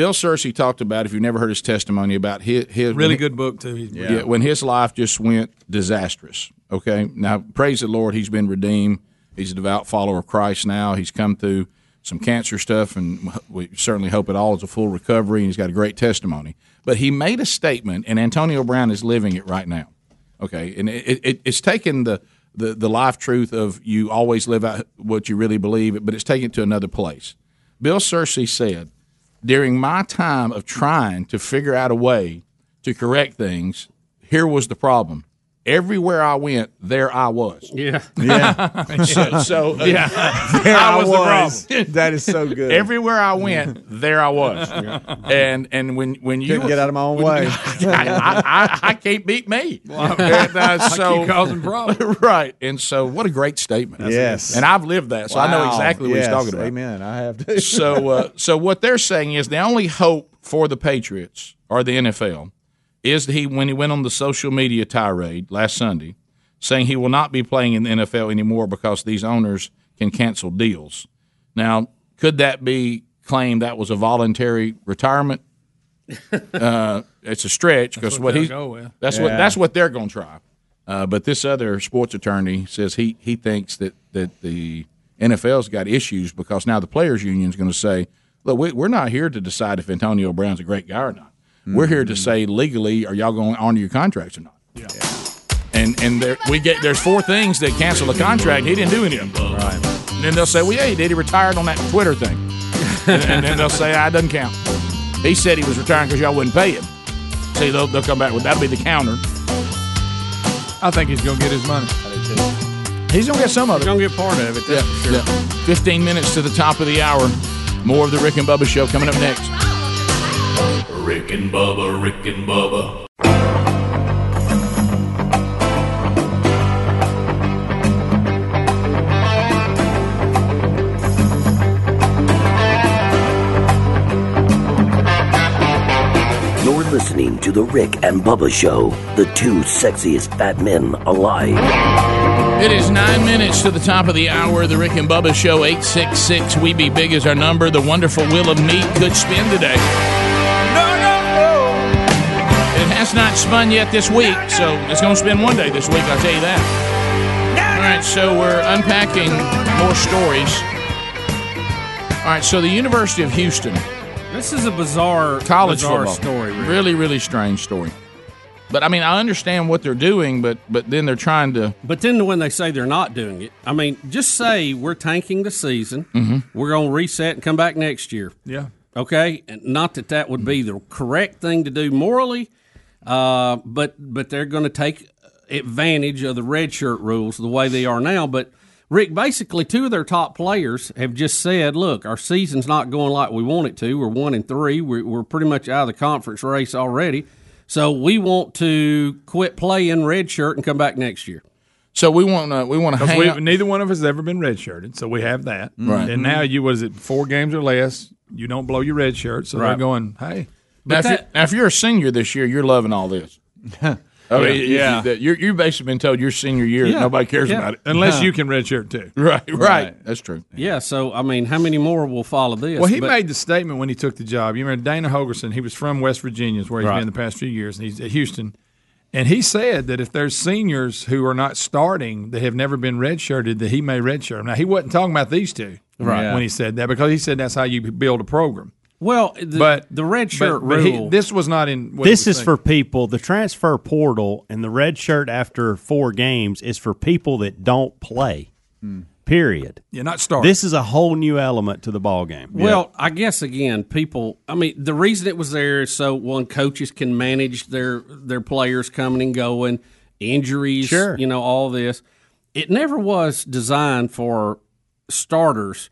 Bill Searcy talked about, if you've never heard his testimony, about his, his Really when he- good book too. He's yeah. when his life just went disastrous. Okay, now praise the Lord, he's been redeemed. He's a devout follower of Christ now. He's come through some cancer stuff, and we certainly hope it all is a full recovery. And he's got a great testimony. But he made a statement, and Antonio Brown is living it right now. Okay, and it, it, it's taken the, the the life truth of you always live out what you really believe, but it's taken it to another place. Bill Searcy said, during my time of trying to figure out a way to correct things, here was the problem. Everywhere I went, there I was. Yeah, Yeah. so, so uh, Yeah. There I I was, was. the problem. That is so good. Everywhere I went, there I was. And and when when you Couldn't get out of my own way. I, I, I can't beat me. And, uh, I so keep causing problems. right. And so, what a great statement. Yes. And I've lived that, so I know exactly what Yes. he's talking about. Amen. I have to. so, uh, so what they're saying is the only hope for the Patriots or the NFL is that he when he went on the social media tirade last Sunday, saying he will not be playing in the NFL anymore because these owners can cancel deals. Now, could that be claimed that was a voluntary retirement? uh, it's a stretch because what what, he go with. that's what that's what they're going to try. Uh, but this other sports attorney says he he thinks that that the NFL's got issues because now the players' union is going to say, look, we, we're not here to decide if Antonio Brown's a great guy or not. We're here to say legally, are y'all going to honor your contracts or not? Yeah. And and there, we get there's four things that cancel the contract. He didn't do any of them. Right. And then they'll say, well, yeah, he did. He retired on that Twitter thing. and, and then they'll say, ah, it doesn't count. He said he was retiring because y'all wouldn't pay him. See, they'll, they'll come back with that'll be the counter. I think he's going to get his money. He's gonna get some of it. He's gonna get part of it. That's for sure. Yeah. 15 minutes to the top of the hour. More of the Rick and Bubba show coming up next. Rick and Bubba, Rick and Bubba. You're listening to The Rick and Bubba Show, the two sexiest fat men alive. It is nine minutes to the top of the hour. The Rick and Bubba show, 866 We Be Big is our number. The wonderful wheel of meat could spin today. No, no, no. It has not spun yet this week, so it's going to spin one day this week, I'll tell you that. All right, so we're unpacking more stories. All right, so the University of Houston. This is a bizarre college bizarre football story. Rick. Really, really strange story. But I mean, I understand what they're doing, but but then they're trying to. But then when they say they're not doing it, I mean, just say we're tanking the season. Mhm. We're going to reset and come back next year. Yeah. Okay, and not that that would be the correct thing to do morally, uh, but but they're going to take advantage of the red shirt rules the way they are now. But Rick, basically, two of their top players have just said, "Look, our season's not going like we want it to. We're one and three. We're, we're pretty much out of the conference race already. So we want to quit playing red shirt and come back next year." So we want to we want to 'Cause hang we- out. neither one of us has ever been redshirted, so we have that. Right. And now you, was it, four games or less, you don't blow your red shirt, so they're going, hey. Now if, you're, now, if you're a senior this year, you're loving all this. Oh, I mean, yeah. You're, you're basically been told your senior year Yeah. nobody cares Yeah. about it Unless you can redshirt too. Right, right. That's true. Yeah, so I mean, how many more will follow this? Well, he But- made the statement when he took the job. You remember Dana Holgorsen? He was from West Virginia, is where he's Right. been the past few years, and he's at Houston. And he said that if there's seniors who are not starting that have never been redshirted, that he may redshirt them. Now he wasn't talking about these two, Right. When he said that, because he said that's how you build a program. Well, the, but the red shirt but, but he- rule. this was not in. what this is saying. for people. The transfer portal and the red shirt after four games is for people that don't play. Hmm. Period. Yeah, not start. This is a whole new element to the ball game. Well, I guess again, people. I mean, the reason it was there is so one coaches can manage their their players coming and going, injuries, Sure. you know, all this. It never was designed for starters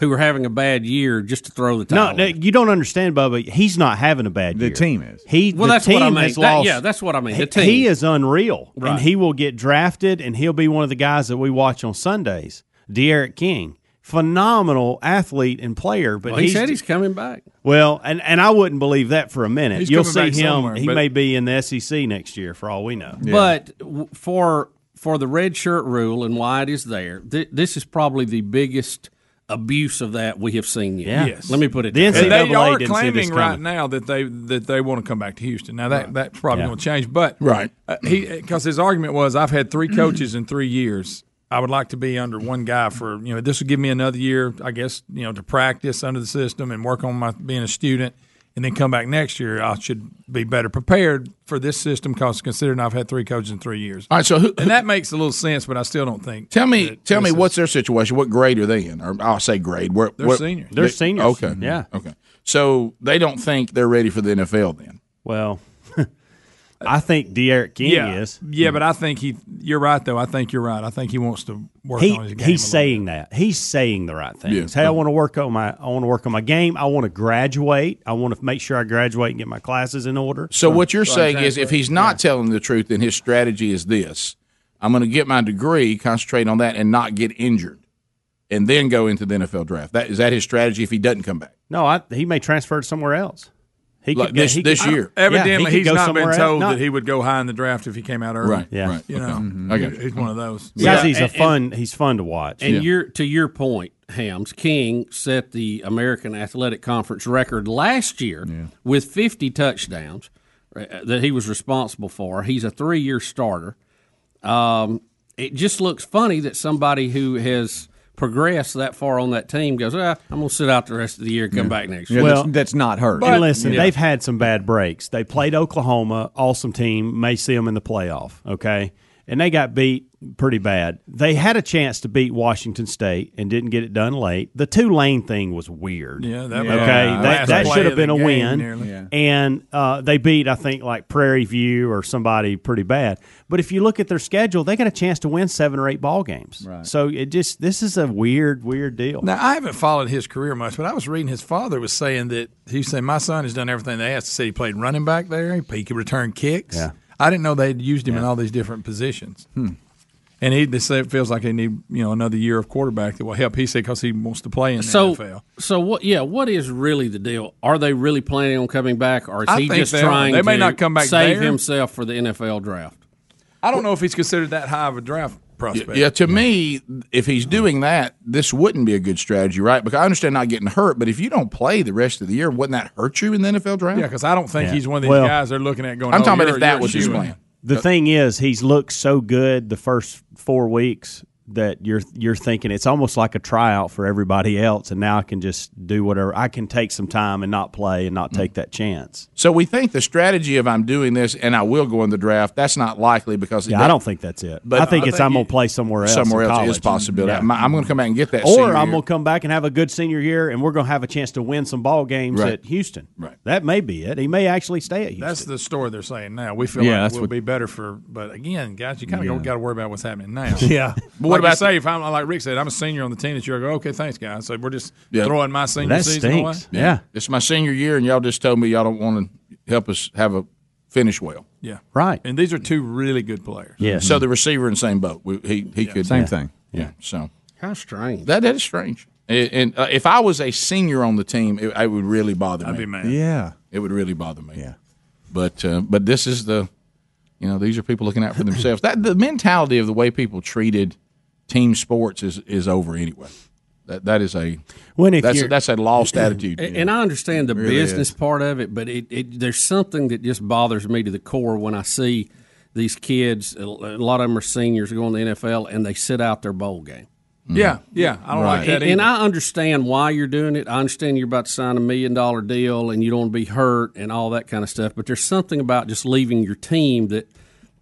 who are having a bad year just to throw the no, towel. no, you don't understand, Bubba. He's not having a bad The year. The team is. He Well, the that's what I mean. That- yeah, that's what I mean. The He- team. He is unreal, Right. and he will get drafted, and he'll be one of the guys that we watch on Sundays. D'Eriq King, phenomenal athlete and player, but Well, he he's said he's coming back. well, and, and I wouldn't believe that for a minute. He's You'll see back him; he may be in the SEC next year, for all we know. But for for the red shirt rule and why it is there, th- this is probably the biggest abuse of that we have seen yet. Yeah. Yes. Let me put it. The that way. And they NCAA are didn't see this claiming right now that they that they want to come back to Houston. Now that that's probably Yeah. going to change, but Right. uh, he because his argument was I've had three coaches in three years. I would like to be under one guy for you know this would give me another year, I guess you know to practice under the system and work on my being a student, and then come back next year. I should be better prepared for this system because considering I've had three coaches in three years. All right, so who, and that makes a little sense, but I still don't think. tell me, tell me this what's their situation? What grade are they in? Or I'll say grade. Where, They're what- seniors. They're they- seniors. Okay, Yeah. okay. So they don't think they're ready for the NFL then. Well, I think D'Eriq King yeah, is. yeah, but I think he. You're right, though. I think you're right. I think he wants to work He, on his game. he's a little saying that. He's saying the right things. Yeah. Hey, I want to work on my I want to work on my game. I want to graduate. I want to make sure I graduate and get my classes in order. So what you're so saying is, if he's not telling the truth, then his strategy is this: I'm going to get my degree, concentrate on that, and not get injured, and then go into the NFL draft. That is that his strategy if he doesn't come back. No, I, he may transfer to somewhere else. He Like could go- this- he this could- year. Yeah, he Evidently, he's not been told No. that he would go high in the draft if he came out early. Right, Yeah. right. You okay. know, I got you. he's one of those. Guys, Yeah, he's a and- fun. he's fun to watch. And your to your point, Hams King set the American Athletic Conference record last year with 50 touchdowns uh, that he was responsible for. He's a three year starter. Um, it just looks funny that somebody who has progressed that far on that team goes, ah, I'm going to sit out the rest of the year and come back next Yeah, year. Well- that's, that's not hurt. and listen, Yeah. they've had some bad breaks. They played Oklahoma, awesome team. May see them in the playoff. Okay, and they got beat pretty bad. They had a chance to beat Washington State and didn't get it done late. The Tulane thing was weird. Yeah, that Yeah. was Okay, the that, that should have been a win. Yeah. And uh, they beat, I think, like Prairie View or somebody pretty bad. But if you look at their schedule, they got a chance to win seven or eight ball games. Right. So it just this is a weird, weird deal. Now I haven't followed his career much, but I was reading his father was saying that he said my son has done everything they asked. He said he played running back there. He could return kicks. Yeah. I didn't know they'd used him in all these different positions. Hmm. And he they say it feels like they need you know another year of quarterback that will help. He said because he wants to play in the so, NFL. so what? Yeah, what is really the deal? Are they really planning on coming back, or is I he just they trying? They may to not come back Save there. himself for the NFL draft. I don't know if he's considered that high of a draft prospect. Yeah, to me, if he's doing that, this wouldn't be a good strategy, right? Because I understand not getting hurt, but if you don't play the rest of the year, wouldn't that hurt you in the NFL draft? Yeah, because I don't think Yeah. he's one of these Well, guys they're looking at going. I'm oh, talking about if that was his plan. The thing is, he's looked so good the first four weeks that you're you're thinking it's almost like a tryout for everybody else, and now I can just do whatever. I can take some time and not play and not take mm-hmm. that chance. So we think the strategy of I'm doing this and I will go in the draft. That's not likely because Yeah, I don't think that's it. But I think I it's think I'm going to play somewhere else. somewhere in else is college. a possibility. Yeah. I'm, I'm going to come back and get that. or I'm going to come back and have a good senior year, and we're going to have a chance to win some ball games Right. at Houston. Right. That may be it. He may actually stay at Houston. That's the story they're saying now. We feel Yeah, like that's we'll what- be better for, but again, guys, you kind of Yeah. got to worry about what's happening now. Yeah. But what what about about say if I'm like Rick said, I'm a senior on the team this year. I go, okay, thanks, guys. So we're just Yeah. throwing my senior that season away. stinks. Yeah. It's my senior year, and y'all just told me y'all don't want to help us have a finish well. Yeah, Right. And these are two really good players. Yes. So the receiver in the same boat. We, he he could Same thing. Yeah. So How strange. that that is strange. And, and uh, if I was a senior on the team, it, it would really bother I'd me. be mad. Yeah. It would really bother me. Yeah. But uh, but this is the You know, these are people looking out for themselves. That the mentality of the way people treated team sports is is over anyway. That that is a When if that's a, you're- that's a lost attitude. And, and I understand the Really business is. part of it, but it, it there's something that just bothers me to the core when I see these kids. A lot of them are seniors going to the NFL, and they sit out their bowl game. Mm. Yeah, yeah. I don't like that And, and. I understand why you're doing it. I understand you're about to sign a million dollar deal and you don't want to be hurt and all that kind of stuff. But there's something about just leaving your team that,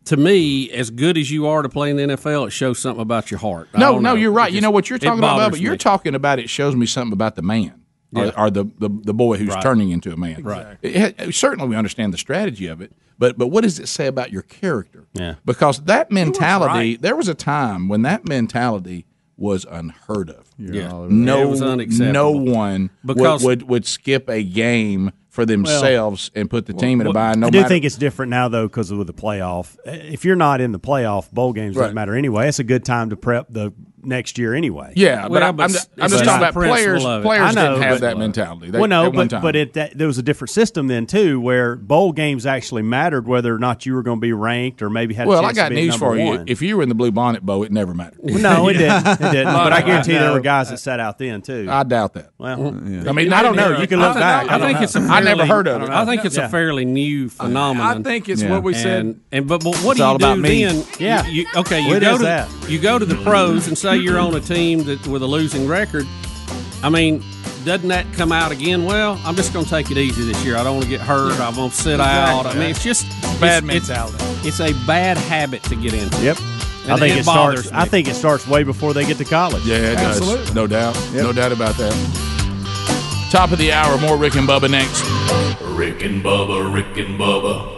to me, as good as you are to play in the NFL, it shows something about your heart. No, no, know. you're It right. you know what you're talking about, but you're talking about it shows me something about the man. Or, Yeah. or the, the the boy who's Right. turning into a man. Right. It ha- certainly, we understand the strategy of it, but but what does it say about your character? Yeah. Because that mentality, right. there was a time when that mentality was unheard of. Yeah. No, It was unacceptable. no one Because- would, would would skip a game for themselves and put the team in a bind. No I do matter, think it's different now though because with the playoff. If you're not in the playoff, bowl games Right. doesn't matter anyway. It's a good time to prep the next year anyway. Yeah, but I'm, I'm, just- I'm just talking about players. Players I know, didn't have but- that mentality. They, well, no, at but but it that, there was a different system then too, where bowl games actually mattered whether or not you were going to be ranked or maybe had. a well, I chance got to be news number for you. If you were in the Bluebonnet Bowl, it never mattered. no, it didn't. It didn't. but I guarantee there were guys that sat out then too. I doubt that. Well, I mean, I don't know. You can look back. I think it's a I never heard of it. I think it's a fairly new phenomenon. I think it's what we said. And, and but, but what do all you about do me. then? Yeah. You, you- okay, you go to that? you go to the pros and say you're on a team that with a losing record. I mean, doesn't that come out again? Well, I'm just going to take it easy this year. I don't want to get hurt. I'm going to sit out. I mean, it's just Bad it's, mentality. It's, it's a bad habit to get into. Yep. I think it it, starts. me. I think it starts way before they get to college. Yeah, it does. No doubt. No doubt about that. Top of the hour. More Rick and Bubba next. Rick and Bubba, Rick and Bubba.